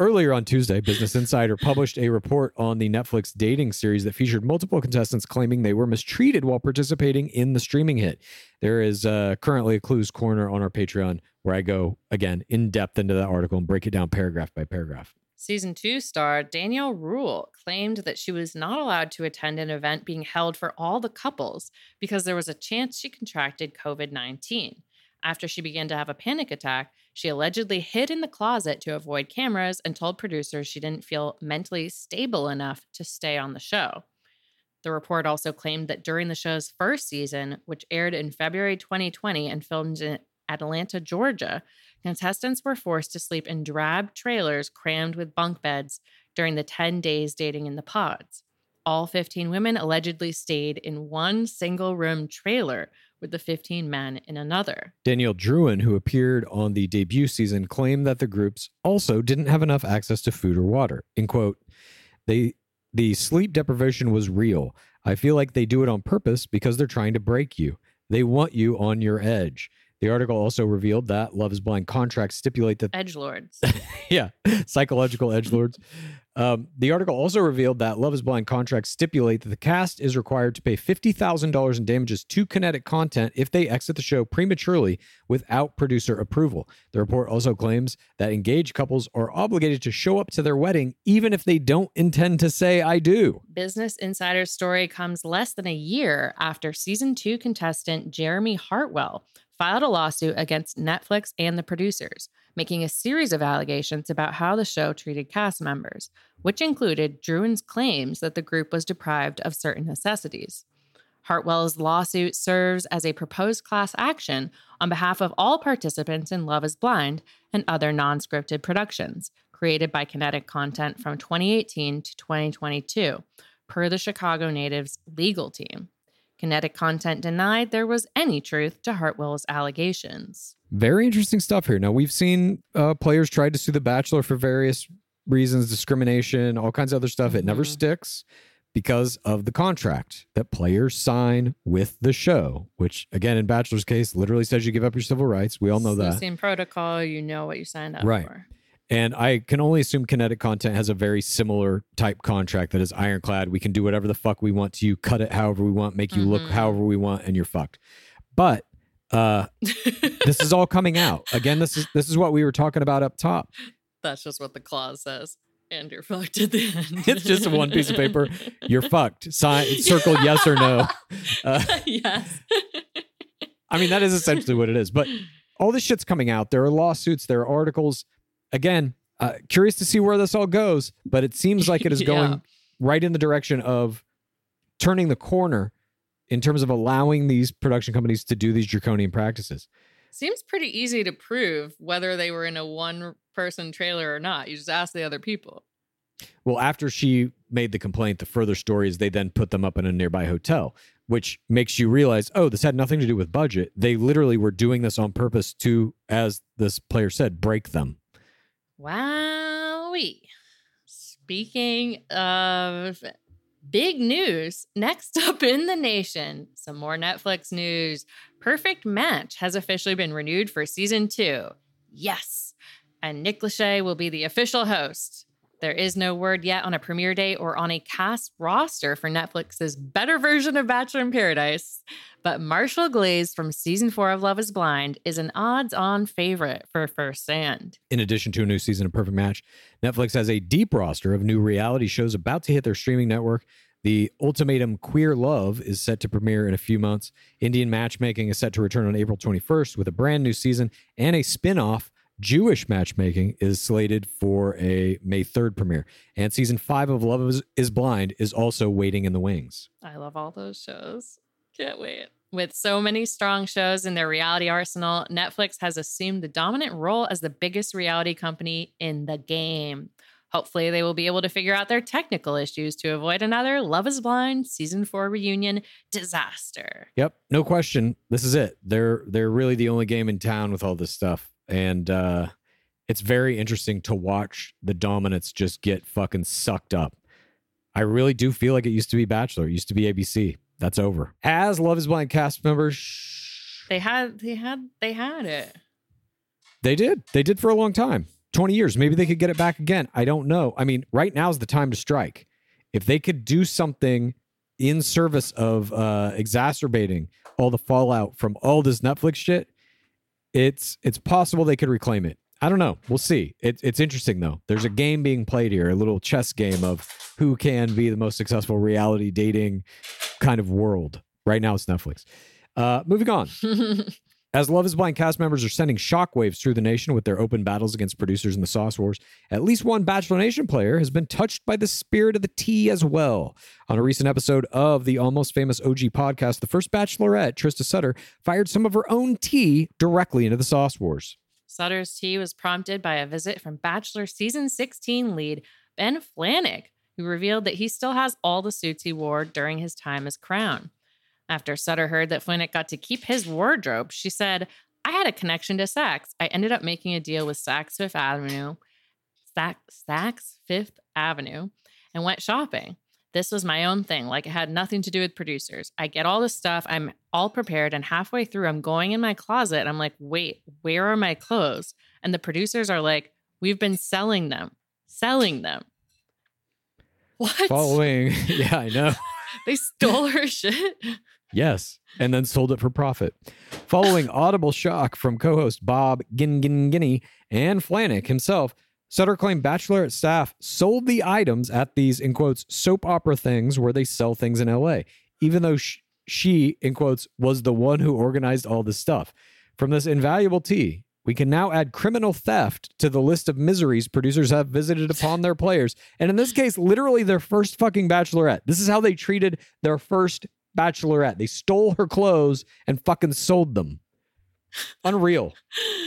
Earlier on Tuesday, Business Insider published a report on the Netflix dating series that featured multiple contestants claiming they were mistreated while participating in the streaming hit. There is uh, currently a Clues Corner on our Patreon where I go, again, in depth into that article and break it down paragraph by paragraph. Season two star Danielle Ruhl claimed that she was not allowed to attend an event being held for all the couples because there was a chance she contracted COVID 19. After she began to have a panic attack, she allegedly hid in the closet to avoid cameras and told producers she didn't feel mentally stable enough to stay on the show. The report also claimed that during the show's first season, which aired in February 2020 and filmed in Atlanta, Georgia, contestants were forced to sleep in drab trailers crammed with bunk beds during the 10 days dating in the pods. All 15 women allegedly stayed in one single room trailer with the 15 men in another. Danielle Drouin, who appeared on the debut season, claimed that the groups also didn't have enough access to food or water. In quote, they the sleep deprivation was real. I feel like they do it on purpose because they're trying to break you. They want you on your edge. The article also revealed that Love is Blind contracts stipulate that Edge lords. yeah, psychological edge lords. Um, the article also revealed that Love is Blind contracts stipulate that the cast is required to pay $50,000 in damages to Kinetic Content if they exit the show prematurely without producer approval. The report also claims that engaged couples are obligated to show up to their wedding even if they don't intend to say, I do. Business Insider's story comes less than a year after season two contestant Jeremy Hartwell filed a lawsuit against Netflix and the producers, making a series of allegations about how the show treated cast members, which included Drouin's claims that the group was deprived of certain necessities. Hartwell's lawsuit serves as a proposed class action on behalf of all participants in Love is Blind and other non scripted productions created by Kinetic Content from 2018 to 2022, per the Chicago natives' legal team. Kinetic Content denied there was any truth to Hartwell's allegations. Very interesting stuff here. Now, we've seen uh, players try to sue The Bachelor for various reasons, discrimination, all kinds of other stuff. It never Mhm. sticks because of the contract that players sign with the show, which again in Bachelor's case literally says you give up your civil rights. We all know that. same protocol. You know what you signed up Right. for. And I can only assume kinetic content has a very similar type contract that is ironclad. We can do whatever the fuck we want to you, cut it however we want, make you look Mhm. however we want, and you're fucked. But uh this is all coming out. Again, this is this is what we were talking about up top. That's just what the clause says. And you're fucked at the end. It's just one piece of paper. You're fucked. Sign circle yes or no. Uh, yes. I mean, that is essentially what it is. But all this shit's coming out. There are lawsuits, there are articles. Again, uh, curious to see where this all goes, but it seems like it is going Yeah. right in the direction of turning the corner in terms of allowing these production companies to do these draconian practices. Seems pretty easy to prove whether they were in a one person trailer or not. You just ask the other people. Well, after she made the complaint, the further story is they then put them up in a nearby hotel, which makes you realize, oh, this had nothing to do with budget. They literally were doing this on purpose to, as this player said, break them. Wowee. Speaking of big news, next up in the nation, some more Netflix news. Perfect Match has officially been renewed for season two. Yes. And Nick Lachey will be the official host. There is no word yet on a premiere date or on a cast roster for Netflix's better version of Bachelor in Paradise. But Marshall Glaze from season four of Love is Blind is an odds on favorite for First Stand. In addition to a new season of Perfect Match, Netflix has a deep roster of new reality shows about to hit their streaming network. The Ultimatum Queer Love is set to premiere in a few months. Indian Matchmaking is set to return on April 21st with a brand new season and a spin off. Jewish Matchmaking is slated for a May 3rd premiere. And season five of Love is, Blind is also waiting in the wings. I love all those shows. Can't wait. With so many strong shows in their reality arsenal, Netflix has assumed the dominant role as the biggest reality company in the game. Hopefully, they will be able to figure out their technical issues to avoid another Love is Blind season 4 reunion disaster. Yep, no question. This is it. They're they're really the only game in town with all this stuff, and uh, it's very interesting to watch the dominance just get fucking sucked up. I really do feel like it used to be Bachelor, it used to be ABC. That's over. As Love Is Blind cast members, They had they had they had it. they did. They did for a long time. 20 years. Maybe they could get it back again. I don't know. I mean, right now is the time to strike. If they could do something in service of uh, exacerbating all the fallout from all this Netflix shit, it's it's possible they could reclaim it. I don't know. We'll see. It, it's interesting though. There's a game being played here, a little chess game of who can be the most successful reality dating kind of world. Right now, it's Netflix. Uh, moving on. As Love is Blind cast members are sending shockwaves through the nation with their open battles against producers in the Sauce Wars, at least one Bachelor Nation player has been touched by the spirit of the tea as well. On a recent episode of the almost famous OG podcast, the first Bachelorette, Trista Sutter, fired some of her own tea directly into the Sauce Wars. Sutter's tea was prompted by a visit from Bachelor season 16 lead Ben Flajnik, who revealed that he still has all the suits he wore during his time as Crown. After Sutter heard that Flajnik got to keep his wardrobe, she said, I had a connection to Saks. I ended up making a deal with Saks Fifth Avenue, Saks, Saks Fifth Avenue, and went shopping. This was my own thing. Like it had nothing to do with producers. I get all the stuff. I'm all prepared. And halfway through, I'm going in my closet. And I'm like, wait, where are my clothes? And the producers are like, we've been selling them, selling them. What? Following, yeah, I know. They stole her shit. Yes, and then sold it for profit. Following audible shock from co-host Bob Gingingini and Flajnik himself, Sutter claimed Bachelorette staff sold the items at these in quotes soap opera things where they sell things in LA, even though sh- she in quotes was the one who organized all this stuff. From this invaluable tea, we can now add criminal theft to the list of miseries producers have visited upon their players. And in this case, literally their first fucking bachelorette. This is how they treated their first bachelorette. They stole her clothes and fucking sold them. Unreal.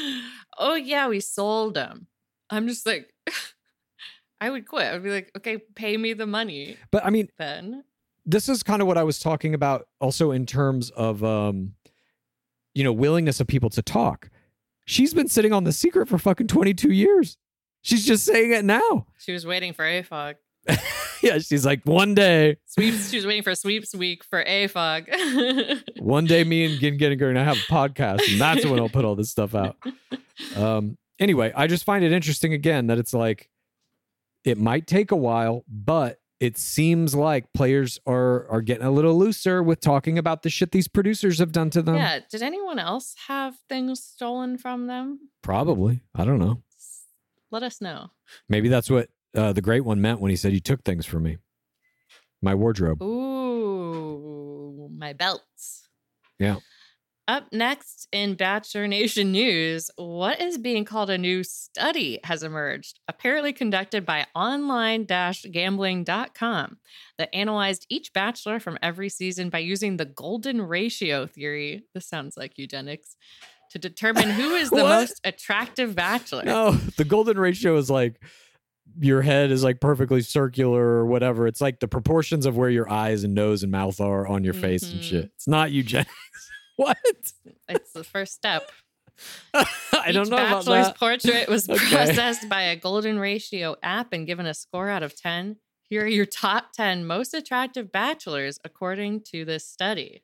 oh, yeah, we sold them. I'm just like, I would quit. I would be like, okay, pay me the money But I mean, then. this is kind of what I was talking about also in terms of um you know, willingness of people to talk. She's been sitting on the secret for fucking 22 years. She's just saying it now. She was waiting for AFOG. yeah, she's like, one day, Sweeps. She was waiting for sweeps week for AFOG. one day, me and Gin Gettinger are gonna have a podcast, and that's when I'll put all this stuff out. Um. Anyway, I just find it interesting again that it's like it might take a while, but it seems like players are are getting a little looser with talking about the shit these producers have done to them. yeah. Did anyone else have things stolen from them? Probably. I don't know. Let us know. Maybe that's what uh, the great one meant when he said you took things from me. My wardrobe. Ooh, my belts. Yeah. Up next in Bachelor Nation news, what is being called a new study has emerged, apparently conducted by online gambling.com, that analyzed each bachelor from every season by using the golden ratio theory. This sounds like eugenics. To determine who is the most attractive bachelor. No, the golden ratio is like your head is like perfectly circular or whatever. It's like the proportions of where your eyes and nose and mouth are on your face and shit. Mm-hmm. It's not eugenics. what? It's the first step. I don't Each know about bachelor's that. portrait was Okay. processed by a golden ratio app and given a score out of 10. Here are your top 10 most attractive bachelors according to this study.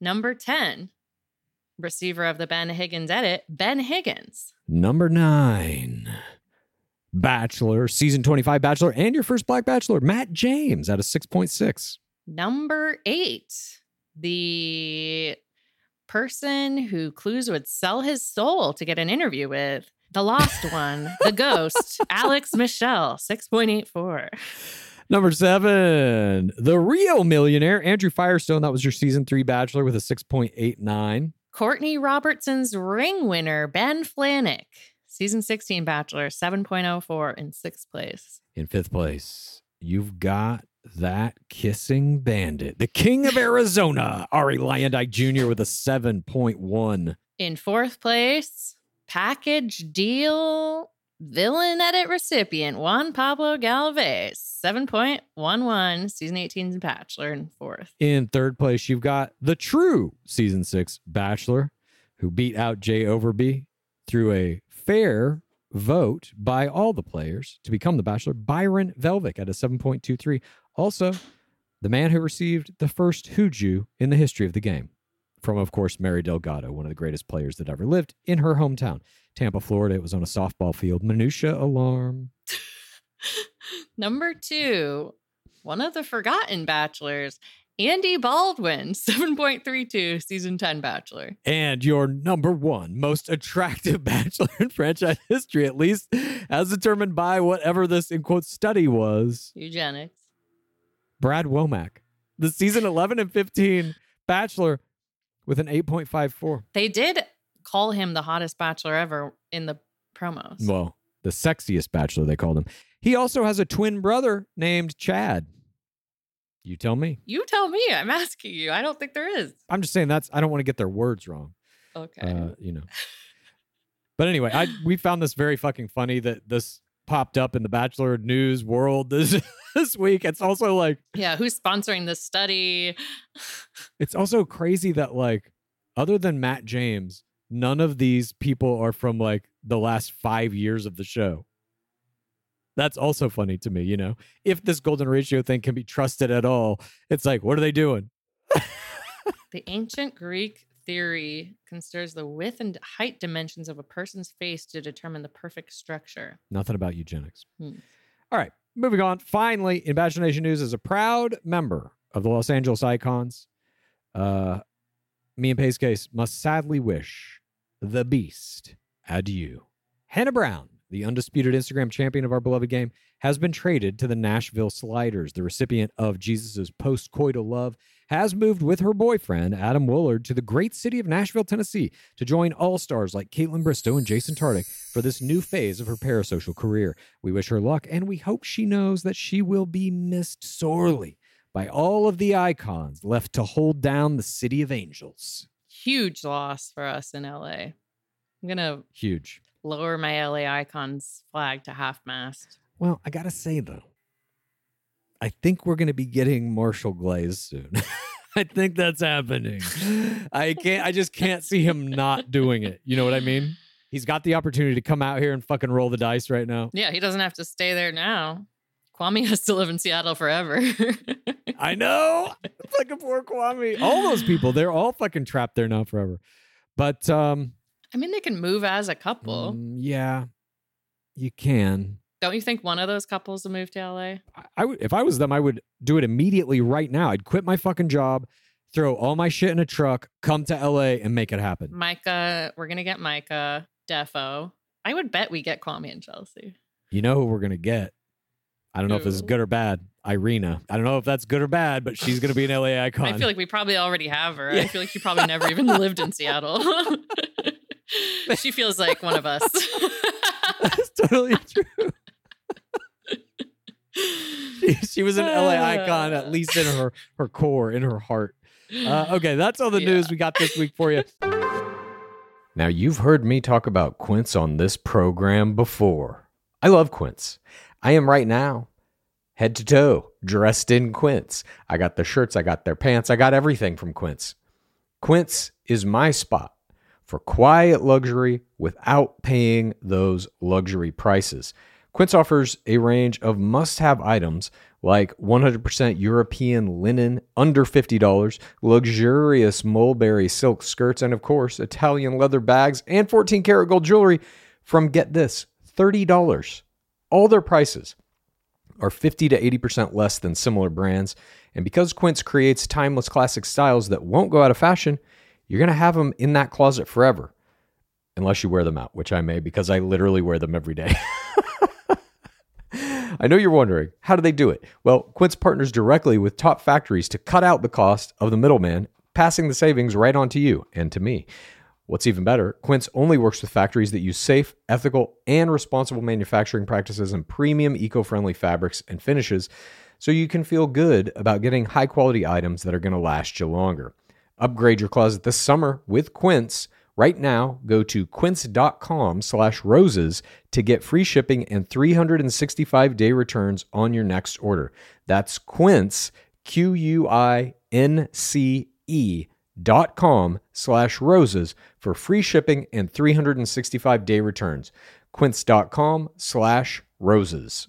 Number 10, receiver of the Ben Higgins edit, Ben Higgins. Number nine, Bachelor, season 25 Bachelor, and your first Black Bachelor, Matt James, at a 6.6. Number 8, the person who Clues would sell his soul to get an interview with. The lost one, the ghost, Alex Michel, 6.84. Number seven, the real millionaire, Andrew Firestone. That was your season three Bachelor with a 6.89. Courtney Robertson's ring winner, Ben Flajnik, season 16 Bachelor, 7.04 in sixth place. In fifth place, you've got that kissing bandit, the king of Arizona, Arie Luyendyk Jr. with a 7.1. In fourth place, package deal villain edit recipient, Juan Pablo Galavis, 7.11, season 18's Bachelor in fourth. In third place, you've got the true season six Bachelor, who beat out Jay Overby through a fair vote by all the players to become the Bachelor, Byron Velvick at a 7.23. Also, the man who received the first Hooju in the history of the game. From, of course, Mary Delgado, one of the greatest players that ever lived in her hometown, Tampa, Florida. It was on a softball field. Minutia alarm. Number two, one of the forgotten Bachelors, Andy Baldwin, 7.32, season 10 Bachelor. and your number one most attractive bachelor in franchise history, at least as determined by whatever this in quote study was, Eugenics. Brad Womack, the season 11 and 15 bachelor with an 8.54. They did call him the hottest bachelor ever in the promos. Well, the sexiest bachelor, they called him. He also has a twin brother named Chad. You tell me. you tell me. I'm asking you. I don't think there is. I'm just saying that's, I don't want to get their words wrong. Okay. uh, you know. But anyway, I we found this very fucking funny that this popped up in the Bachelor news world this this week. It's also like yeah. Who's sponsoring this study? it's also crazy that like other than Matt James, none of these people are from like the last five years of the show. That's also funny to me, you know. If this golden ratio thing can be trusted at all, it's like, what are they doing? The ancient Greek theory considers the width and height dimensions of a person's face to determine the perfect structure. Nothing about eugenics. Hmm. All right, moving on. Finally, Imagination News, is a proud member of the Los Angeles Icons, uh, me and Pace Case must sadly wish the beast adieu. Hannah Brown, the undisputed Instagram champion of our beloved game, has been traded to the Nashville Sliders. The recipient of Jesus' post-coital love has moved with her boyfriend, Adam Woolard, to the great city of Nashville, Tennessee, to join all-stars like Kaitlyn Bristowe and Jason Tartick for this new phase of her parasocial career. We wish her luck, and we hope she knows that she will be missed sorely by all of the icons left to hold down the city of angels. Huge loss for us in LA. I'm going to Huge. Lower my LA icons flag to half mast. Well, I gotta say though, I think we're gonna be getting Marshall Glaze soon. I think that's happening. I can't. I just can't see him not doing it. You know what I mean? He's got the opportunity to come out here and fucking roll the dice right now. Yeah, he doesn't have to stay there now. Kwame has to live in Seattle forever. I know. fucking poor Kwame. All those people, they're all fucking trapped there now forever. But um I mean, they can move as a couple. mm, yeah, you can. Don't you think one of those couples will move to LA? I, I would if I was them, I would do it immediately right now. I'd quit my fucking job, throw all my shit in a truck, come to LA and make it happen. Micah, we're gonna get Micah, Defo. I would bet we get Kwame and Chelsea. You know who we're gonna get. I don't know if this is good or bad. Irina. I don't know if that's good or bad, but she's gonna be an LA icon. I feel like we probably already have her. Yeah. I feel like she probably never even lived in Seattle. she feels like one of us. that's totally true. she, she was an LA icon, at least in her her core, in her heart. Uh, okay, that's all the Yeah. news we got this week for you. Now, you've heard me talk about Quince on this program before. I love Quince. I am right now, head to toe, dressed in Quince. I got the shirts, I got their pants, I got everything from Quince. Quince is my spot for quiet luxury without paying those luxury prices. Quince offers a range of must have items like 100% European linen under $50, luxurious mulberry silk skirts, and of course, Italian leather bags and 14 karat gold jewelry from get this $30. All their prices are 50 to 80% less than similar brands. And because Quince creates timeless classic styles that won't go out of fashion, you're going to have them in that closet forever. Unless you wear them out, which I may because I literally wear them every day. I know you're wondering, how do they do it? Well, Quince partners directly with top factories to cut out the cost of the middleman, passing the savings right on to you and to me. What's even better, Quince only works with factories that use safe, ethical, and responsible manufacturing practices and premium eco friendly fabrics and finishes so you can feel good about getting high quality items that are going to last you longer. Upgrade your closet this summer with Quince. Right now, go to quince.com slash roses to get free shipping and 365 day returns on your next order. That's quince, Q U I N C E dot com slash roses for free shipping and 365 day returns. Quince.com slash roses.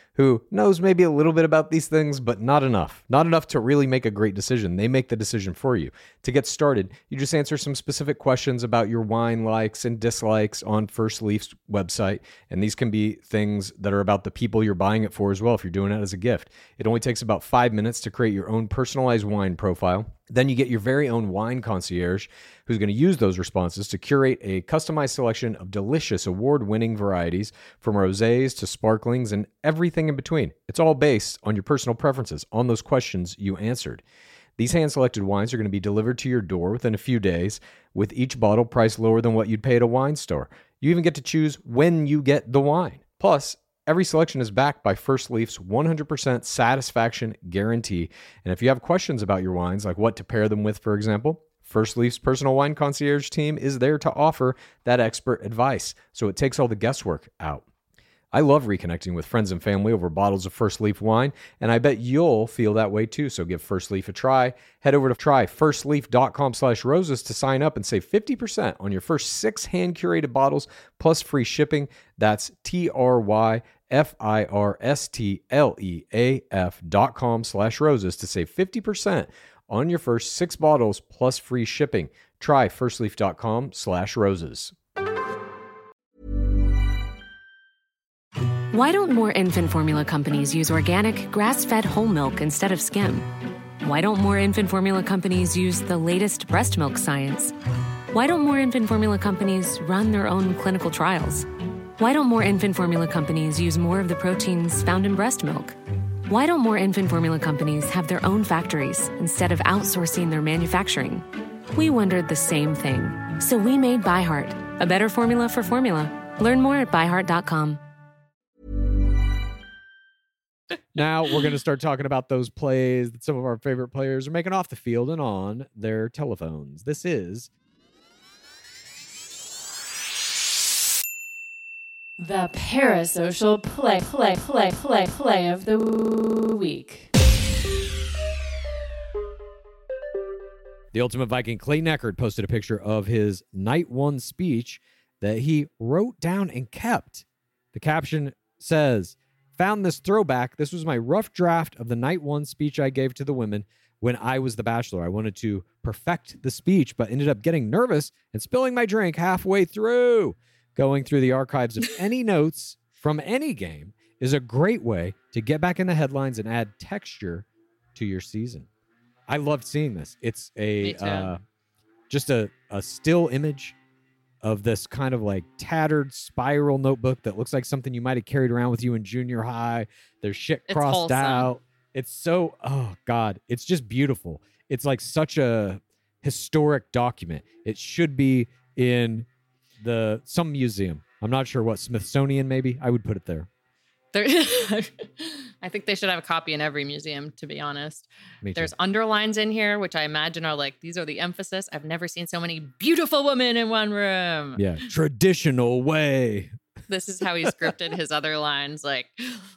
who knows maybe a little bit about these things, but not enough. Not enough to really make a great decision. They make the decision for you. To get started, you just answer some specific questions about your wine likes and dislikes on First Leaf's website. And these can be things that are about the people you're buying it for as well, if you're doing it as a gift. It only takes about five minutes to create your own personalized wine profile. Then you get your very own wine concierge who's going to use those responses to curate a customized selection of delicious award winning varieties from rosés to sparklings and everything in between. It's all based on your personal preferences, on those questions you answered. These hand selected wines are going to be delivered to your door within a few days, with each bottle priced lower than what you'd pay at a wine store. You even get to choose when you get the wine. Plus, Every selection is backed by First Leaf's 100% satisfaction guarantee. And if you have questions about your wines, like what to pair them with, for example, First Leaf's personal wine concierge team is there to offer that expert advice. So it takes all the guesswork out. I love reconnecting with friends and family over bottles of First Leaf wine, and I bet you'll feel that way too. So give First Leaf a try. Head over to tryfirstleaf.com slash roses to sign up and save 50% on your first six hand-curated bottles plus free shipping. That's T-R-Y-F-I-R-S-T-L-E-A-F dot com slash roses to save 50% on your first six bottles plus free shipping. Try firstleaf.com slash roses. Why don't more infant formula companies use organic, grass fed whole milk instead of skim? Why don't more infant formula companies use the latest breast milk science? Why don't more infant formula companies run their own clinical trials? Why don't more infant formula companies use more of the proteins found in breast milk? Why don't more infant formula companies have their own factories instead of outsourcing their manufacturing? We wondered the same thing. So we made ByHeart, a better formula for formula. Learn more at byheart.com. now we're going to start talking about those plays that some of our favorite players are making off the field and on their telephones. This is The parasocial play, play, play, play, play of the week. The Ultimate Viking Clayton Echard posted a picture of his night one speech that he wrote down and kept. The caption says, Found this throwback. This was my rough draft of the night one speech I gave to the women when I was the bachelor. I wanted to perfect the speech, but ended up getting nervous and spilling my drink halfway through. Going through the archives of any notes from any game is a great way to get back in the headlines and add texture to your season. I loved seeing this. It's a uh, just a, a still image of this kind of like tattered spiral notebook that looks like something you might have carried around with you in junior high. There's shit It's crossed wholesome. out. It's so oh god, it's just beautiful. It's like such a historic document. It should be in the some museum. I'm not sure what Smithsonian maybe. I would put it there. There, I think they should have a copy in every museum, to be honest. There's underlines in here, which I imagine are like, these are the emphasis. I've never seen so many beautiful women in one room. yeah, traditional way. This is how he scripted his other lines like,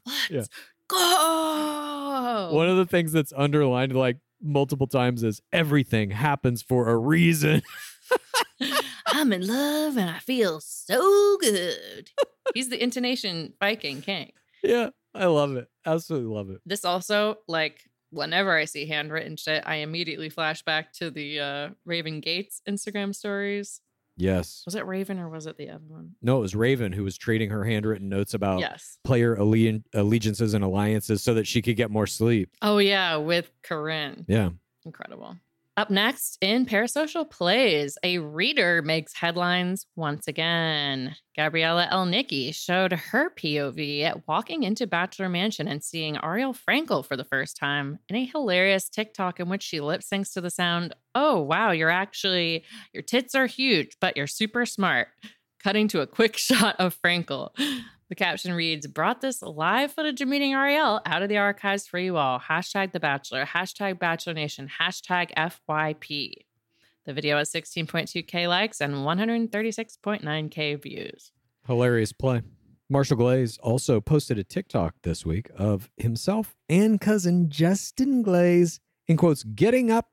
let's Yeah. go. One of the things that's underlined like multiple times is everything happens for a reason. I'm in love and I feel so good. He's the intonation Viking king. yeah, I love it. Absolutely love it. This also, like, whenever I see handwritten shit, I immediately flash back to the uh, Raven Gates Instagram stories. Yes. Was it Raven or was it the other one? No, it was Raven who was trading her handwritten notes about Yes. player alle- allegiances and alliances so that she could get more sleep. Oh, yeah, with Corinne. Yeah. Incredible. Up next in Parasocial Plays, a reader makes headlines once again. Gabriella Elnicki showed her POV at walking into Bachelor Mansion and seeing Ariel Frankel for the first time in a hilarious TikTok in which she lip syncs to the sound, Oh, wow, you're actually, your tits are huge, but you're super smart. Cutting to a quick shot of Frankel. The caption reads, brought this live footage of meeting Ariel out of the archives for you all. Hashtag The Bachelor, hashtag Bachelor Nation, hashtag FYP. The video has 16.2K likes and 136.9K views. Hilarious play. Marshall Glaze also posted a TikTok this week of himself and cousin Justin Glaze, in quotes, getting up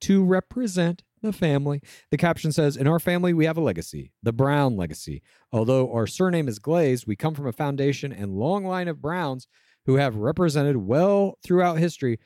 to represent the family. The caption says, In our family, we have a legacy, the Brown legacy. Although our surname is Glaze, we come from a foundation and long line of Browns who have represented well throughout history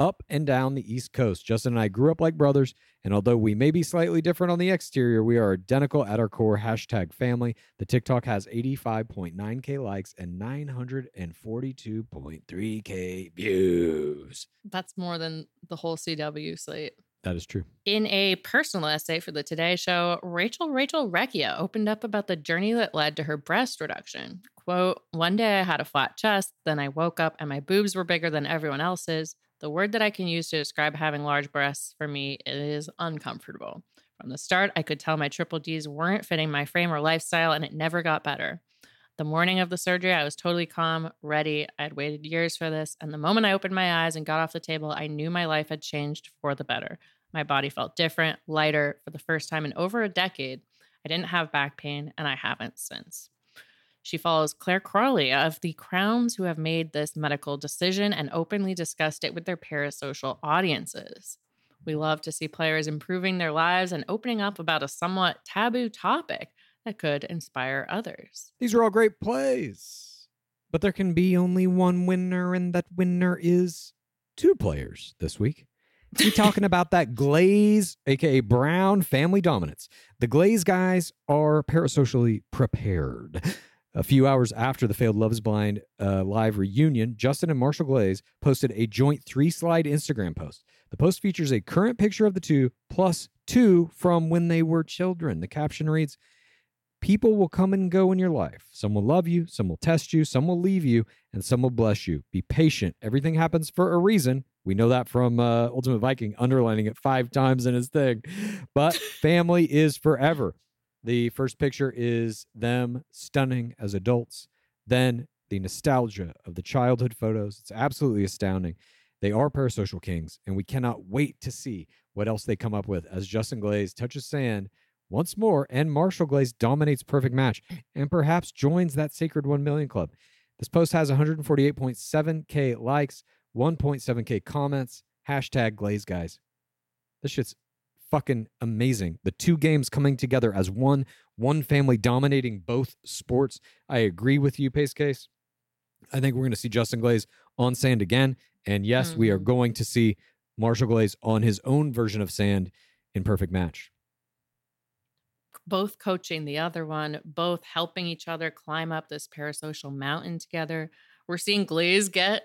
up and down the East Coast. Justin and I grew up like brothers, and although we may be slightly different on the exterior, we are identical at our core. Hashtag family. The TikTok has 85.9K likes and 942.3K views. That's more than the whole CW slate. That is true. In a personal essay for the Today Show, Rachel Rachel Recchia opened up about the journey that led to her breast reduction. Quote, one day I had a flat chest, then I woke up and my boobs were bigger than everyone else's. The word that I can use to describe having large breasts for me is uncomfortable. From the start, I could tell my triple Ds weren't fitting my frame or lifestyle, and it never got better. The morning of the surgery, I was totally calm, ready. I had waited years for this. And the moment I opened my eyes and got off the table, I knew my life had changed for the better. My body felt different, lighter for the first time in over a decade. I didn't have back pain, and I haven't since. She follows Claire Crawley of the Crowns, who have made this medical decision and openly discussed it with their parasocial audiences. We love to see players improving their lives and opening up about a somewhat taboo topic that could inspire others. These are all great plays. But there can be only one winner, and that winner is two players this week. We're talking about that Glaze, aka Brown family dominance. The Glaze guys are parasocially prepared. A few hours after the failed Love is Blind uh, live reunion, Justin and Marshall Glaze posted a joint three slide Instagram post. The post features a current picture of the two plus two from when they were children. The caption reads, People will come and go in your life. Some will love you, some will test you, some will leave you, and some will bless you. Be patient. Everything happens for a reason. We know that from uh, Ultimate Viking, underlining it five times in his thing. But family is forever. The first picture is them stunning as adults. Then the nostalgia of the childhood photos. It's absolutely astounding. They are parasocial kings, and we cannot wait to see what else they come up with as Justin Glaze touches sand once more and Marshall Glaze dominates perfect match and perhaps joins that sacred 1 million club. This post has 148.7K likes, 1.7K comments, hashtag Glaze guys. This shit's fucking amazing. The two games coming together as one, one family dominating both sports. I agree with you, Pace Case. I think we're going to see Justin Glaze on sand again. And yes, we are Mhm. going to see Marshall Glaze on his own version of sand in perfect match. Both coaching the other one, both helping each other climb up this parasocial mountain together. We're seeing Glaze get,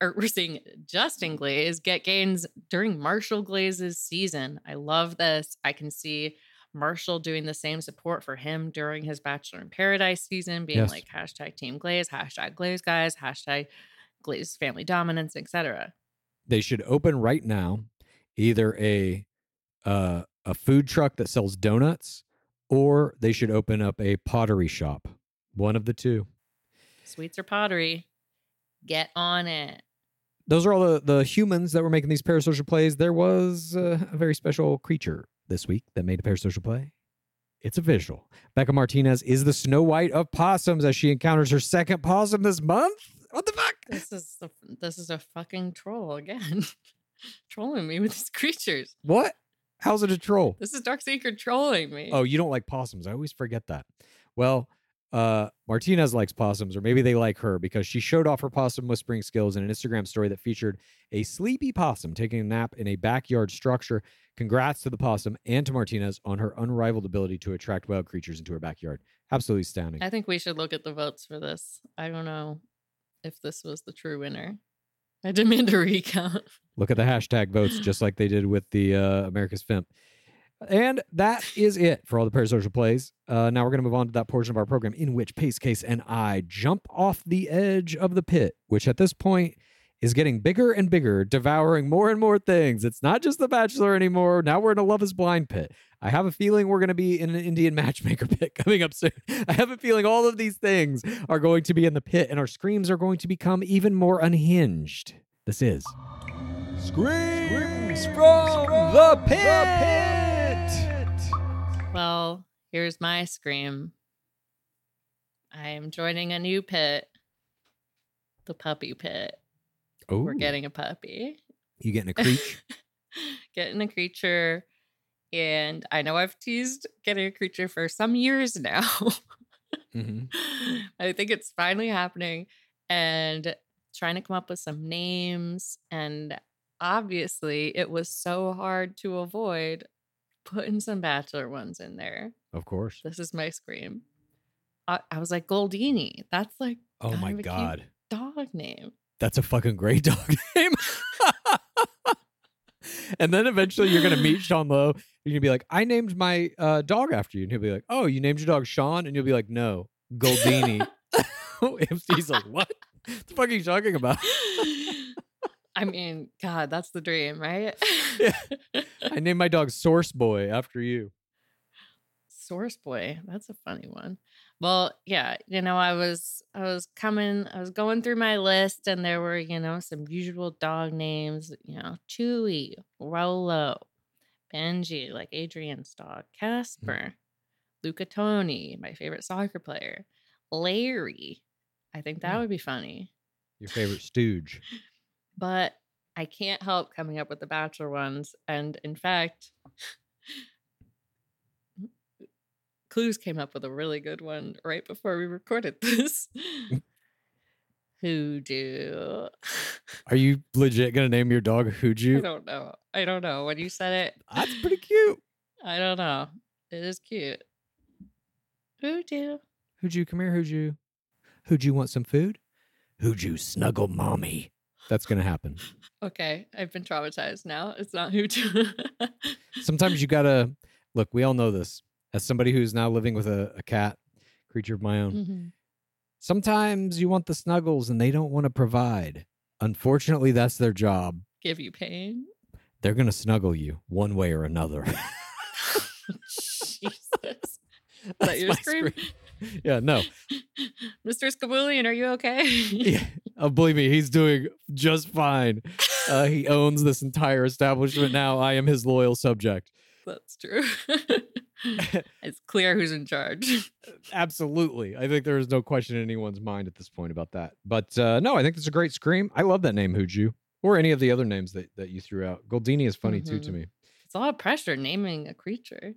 or we're seeing Justin Glaze get gains during Marshall Glaze's season. I love this. I can see Marshall doing the same support for him during his Bachelor in Paradise season, being Yes. like hashtag Team Glaze, hashtag Glaze guys, hashtag Glaze family dominance, etc. They should open right now either a uh, a food truck that sells donuts or they should open up a pottery shop. One of the two. Sweets or pottery, get on it. those are all the, the humans that were making these parasocial plays. There was uh, a very special creature this week that made a parasocial play. It's official. Becca Martinez is the Snow White of possums as she encounters her second possum this month. What the fuck? This is a, this is a fucking troll again, trolling me with these creatures. What? How's it a troll? This is Dark Secret trolling me. Oh, you don't like possums. I always forget that. Well, uh, Martinez likes possums, or maybe they like her because she showed off her possum whispering skills in an Instagram story that featured a sleepy possum taking a nap in a backyard structure. Congrats to the possum and to Martinez on her unrivaled ability to attract wild creatures into her backyard. Absolutely astounding. I think we should look at the votes for this. I don't know if this was the true winner. I demand a recount. Look at the hashtag votes, just like they did with the uh, America's Fimp. And that is it for all the parasocial plays. Uh, now we're going to move on to that portion of our program in which Pace Case and I jump off the edge of the pit, which at this point is getting bigger and bigger, devouring more and more things. It's not just The Bachelor anymore. Now we're in a Love is Blind pit. I have a feeling we're going to be in an Indian matchmaker pit coming up soon. I have a feeling all of these things are going to be in the pit and our screams are going to become even more unhinged. This is Screams from the pit. Well, here's my scream. I am joining a new pit, the puppy pit. Oh, We're getting a puppy. you getting a creech? getting a creature. And I know I've teased getting a creature for some years now. Mhm. I think it's finally happening. And trying to come up with some names. And obviously, it was so hard to avoid putting some bachelor ones in there. Of course. This is my scream. I, I was like, Goldini. That's like Oh my of a cute god. dog name. That's a fucking great dog name. and then eventually you're gonna meet Sean Lowe. You're gonna be like, I named my uh, dog after you. And he'll be like, Oh, you named your dog Sean? And you'll be like, No, Goldini. He's like, What? What the fuck are you talking about? I mean, God, that's the dream, right? I named my dog Source Boy after you. Source boy, that's a funny one. Well, yeah, you know, I was I was coming, I was going through my list, and there were, you know, some usual dog names, you know, Chewy, Rolo, Benji, like Adrian's dog, Casper, Luca Toni, my favorite soccer player, Larry. I think that Hmm. would be funny. Your favorite stooge. but I can't help coming up with the bachelor ones. And in fact, Clues came up with a really good one right before we recorded this. Mm. Hoodoo. Are you legit gonna name your dog Hooju? I don't know. I don't know. When you said it, That's pretty cute. I don't know. It is cute. Hoodoo. Hooju, come here, Hooju. Hooju want some food? Hooju, snuggle mommy. That's gonna happen. Okay, I've been traumatized now. It's not Hoodoo. Sometimes you gotta look, we all know this. As somebody who's now living with a, a cat, creature of my own, Mhm. sometimes you want the snuggles and they don't want to provide. Unfortunately, that's their job. Give you pain. They're gonna snuggle you one way or another. Jesus. that your my scream? Yeah, no. Mr. Skabulian, are you okay? Yeah, uh, believe me, he's doing just fine. Uh, he owns this entire establishment now. I am his loyal subject. That's true. it's clear who's in charge. Absolutely. I think there is no question in anyone's mind at this point about that. But uh, no, I think it's a great scream. I love that name, Huju, or any of the other names that, that you threw out. Goldini is funny too to Mhm. me. It's a lot of pressure naming a creature.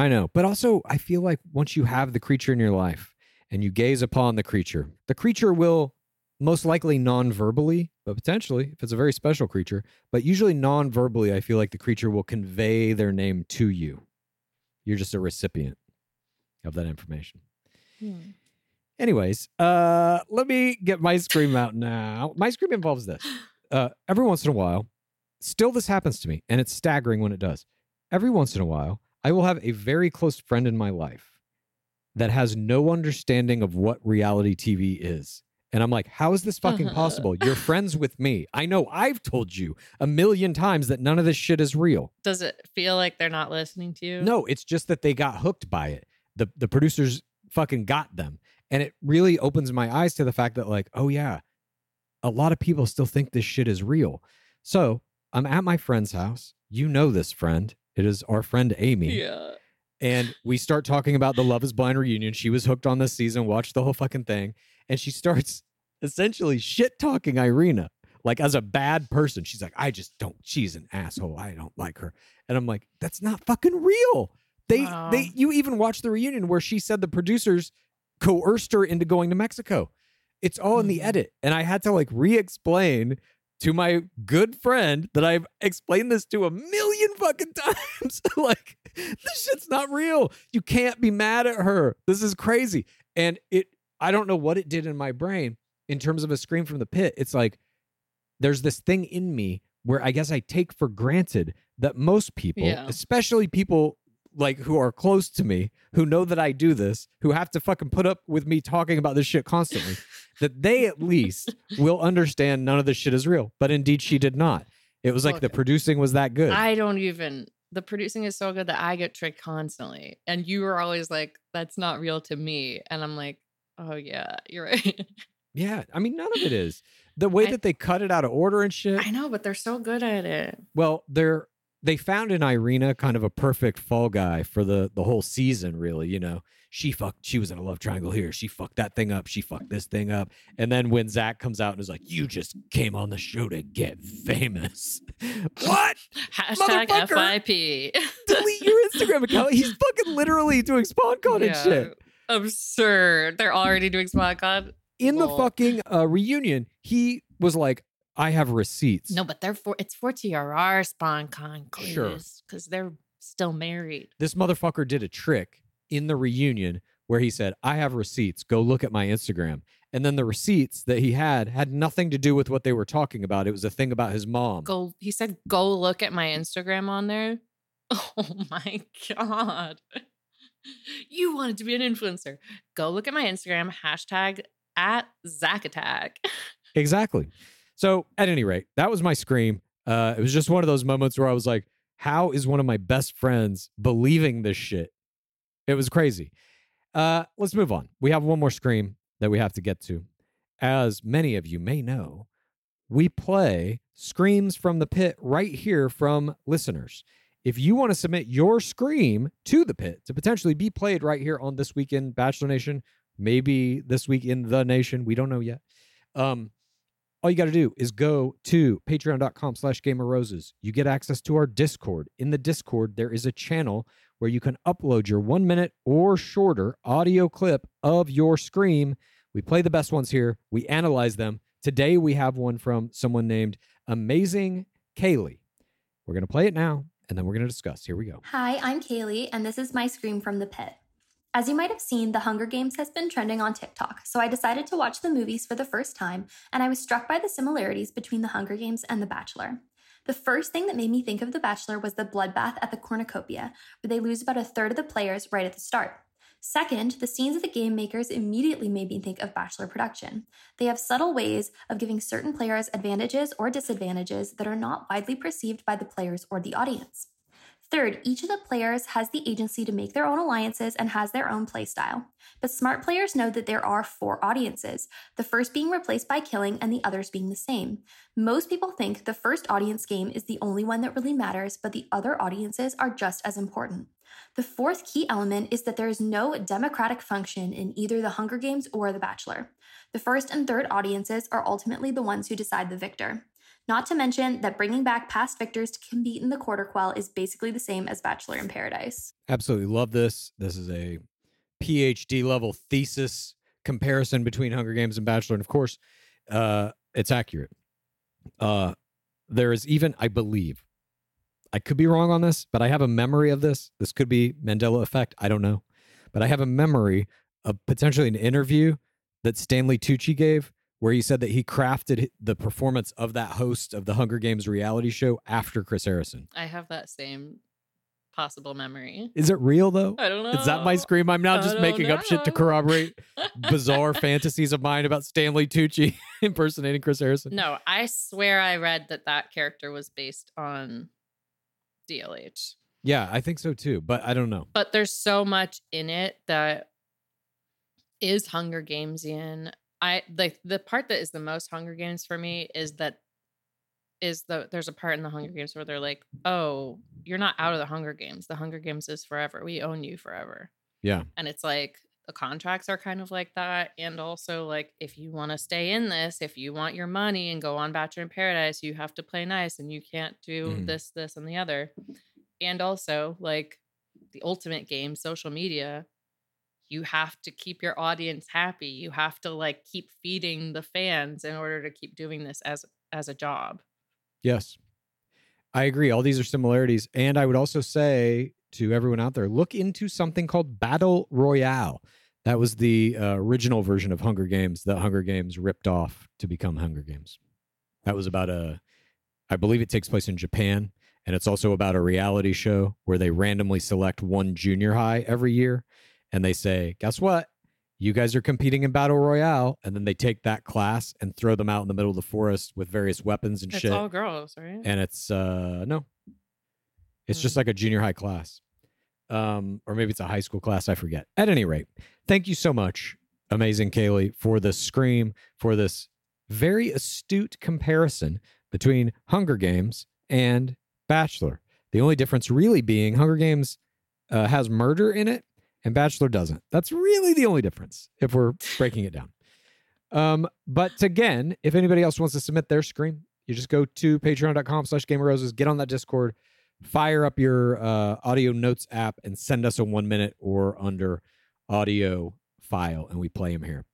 I know. But also, I feel like once you have the creature in your life and you gaze upon the creature, the creature will most likely non verbally, but potentially, if it's a very special creature, but usually non verbally, I feel like the creature will convey their name to you. You're just a recipient of that information. Anyways, uh, let me get my scream out now. My scream involves this. Uh, every once in a while, still this happens to me, and it's staggering when it does. Every once in a while, I will have a very close friend in my life that has no understanding of what reality TV is. And I'm like, how is this fucking possible? You're friends with me. I know I've told you a million times that none of this shit is real. Does it feel like they're not listening to you? No, it's just that they got hooked by it. The the producers fucking got them. And it really opens my eyes to the fact that like, oh yeah, a lot of people still think this shit is real. So, I'm at my friend's house. You know this friend. It is our friend Amy. Yeah. And we start talking about the Love is Blind reunion. She was hooked on this season, watched the whole fucking thing. And she starts essentially shit talking Irina, like as a bad person. She's like, I just don't, she's an asshole. I don't like her. And I'm like, that's not fucking real. They, Wow. they, you even watched the reunion where she said the producers coerced her into going to Mexico. It's all in the mm-hmm. edit. And I had to like re explain to my good friend that I've explained this to a million fucking times. like, this shit's not real. You can't be mad at her. This is crazy. And it, I don't know what it did in my brain in terms of a scream from the pit. It's like there's this thing in me where I guess I take for granted that most people, Yeah. especially people like who are close to me, who know that I do this, who have to fucking put up with me talking about this shit constantly, that they at least will understand none of this shit is real. But indeed, she did not. It was like the producing was that good. I don't even. The producing is so good that I get tricked constantly. And you were always like, that's not real to me. And I'm like, oh, yeah, you're right. yeah, I mean, none of it is. The way I- that they cut it out of order and shit. I know, but they're so good at it. Well, they're they found in Irina kind of a perfect fall guy for the the whole season, really. You know, she fucked, she was in a love triangle here. She fucked that thing up. She fucked this thing up. And then when Zach comes out and is like, "You just came on the show to get famous," what? Hashtag. FIP. Delete your Instagram account. He's fucking literally doing SponCon and shit. Absurd. They're already doing SpotCon. In the fucking uh, reunion, he was like, "I have receipts." No, but they're for it's for TRR SponCon Sure. clues because they're still married. this motherfucker did a trick in the reunion where he said, I have receipts. Go look at my Instagram. And then the receipts that he had had nothing to do with what they were talking about. It was a thing about his mom. Go. He said, "Go look at my Instagram on there." Oh my god! You wanted to be an influencer. Go look at my Instagram hashtag at Zack Attack. Exactly. So, at any rate, that was my scream. Uh, it was just one of those moments where I was like, how is one of my best friends believing this shit? It was crazy. Uh, let's move on. We have one more scream that we have to get to. As many of you may know, we play screams from the pit right here from listeners. If you want to submit your scream to the pit to potentially be played right here on This Week in Bachelor Nation, maybe This Week in the Nation, we don't know yet. Um, all you got to do is go to patreon.com slash gamer roses. You get access to our discord. In the discord there is a channel where you can upload your one minute or shorter audio clip of your scream. We play the best ones here. We analyze them. Today we have one from someone named amazing kaylee. We're going to play it now and then we're going to discuss. Here we go. Hi, I'm Kaylee, and this is my scream from the pit. As you might have seen, The Hunger Games has been trending on TikTok, so I decided to watch the movies for the first time, and I was struck by the similarities between The Hunger Games and The Bachelor. The first thing that made me think of The Bachelor was the bloodbath at the cornucopia, where they lose about a third of the players right at the start. Second, the scenes of the game makers immediately made me think of Bachelor production. They have subtle ways of giving certain players advantages or disadvantages that are not widely perceived by the players or the audience. Third, each of the players has the agency to make their own alliances and has their own playstyle. But smart players know that there are four audiences, the first being replaced by killing and the others being the same. Most people think the first audience game is the only one that really matters, but the other audiences are just as important. The fourth key element is that there is no democratic function in either the Hunger Games or The Bachelor. The first and third audiences are ultimately the ones who decide the victor. Not to mention that bringing back past victors to compete in the quarter quell is basically the same as Bachelor in Paradise. Absolutely love this. This is a PhD level thesis comparison between Hunger Games and Bachelor. And of course, uh, it's accurate. Uh, there is even, I believe, I could be wrong on this, but I have a memory of this. This could be Mandela effect. I don't know. But I have a memory of potentially an interview that Stanley Tucci gave where he said that he crafted the performance of that host of the Hunger Games reality show after Chris Harrison. I have that same possible memory. Is it real though? I don't know. Is that my scream? I'm not I just making up shit to corroborate bizarre fantasies of mine about Stanley Tucci impersonating Chris Harrison. No, I swear I read that that character was based on DLH. Yeah, I think so too, but I don't know. But there's so much in it that is Hunger Gamesian. I like the part that is the most Hunger Games for me is that is the there's a part in the Hunger Games where they're like, "Oh, you're not out of the Hunger Games. The Hunger Games is forever. We own you forever." Yeah. And it's like the contracts are kind of like that. And also, like, if you want to stay in this, if you want your money and go on Bachelor in Paradise, you have to play nice and you can't do Mhm. this, this, and the other. And also, like, the ultimate game, social media, you have to keep your audience happy. You have to like keep feeding the fans in order to keep doing this as as a job. Yes. I agree. All these are similarities. And I would also say to everyone out there look into something called Battle Royale. That was the uh, original version of Hunger Games that Hunger Games ripped off to become Hunger Games. That was about a, I believe it takes place in Japan. And it's also about a reality show where they randomly select one junior high every year. And they say, guess what? You guys are competing in Battle Royale. And then they take that class and throw them out in the middle of the forest with various weapons and It's shit all girls, right? and it's uh no it's just like a junior high class um or maybe it's a high school class i forget at any rate thank you so much amazing kaylee for this scream for this very astute comparison between hunger games and bachelor the only difference really being hunger games uh, has murder in it and bachelor doesn't that's really the only difference if we're breaking it down um, but again, if anybody else wants to submit their scream, you just go to patreon.com slash gamer roses, get on that Discord, fire up your uh, audio notes app, and send us a one minute or under audio file, and we play them here.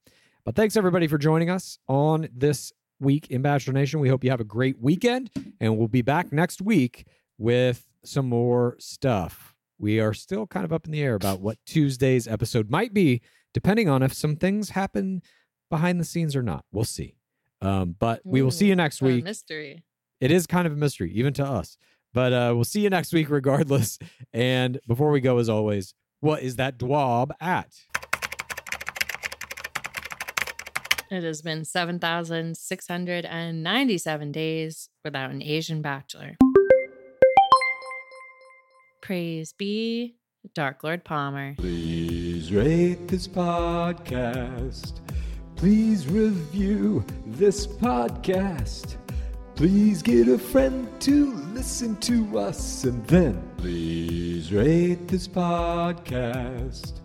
But thanks everybody for joining us on this week in Bachelor Nation. We hope you have a great weekend, and we'll be back next week with some more stuff. We are still kind of up in the air about what Tuesday's episode might be, depending on if some things happen behind the scenes or not. We'll see. Um, but we will see you next a week. mystery. It is kind of a mystery, even to us. But uh, we'll see you next week regardless. And before we go, as always, what is that dwab at? It has been 7,697 days without an Asian bachelor. Praise be Dark Lord Palmer. Please rate this podcast. Please review this podcast. Please get a friend to listen to us and then please rate this podcast.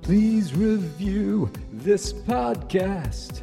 Please review this podcast.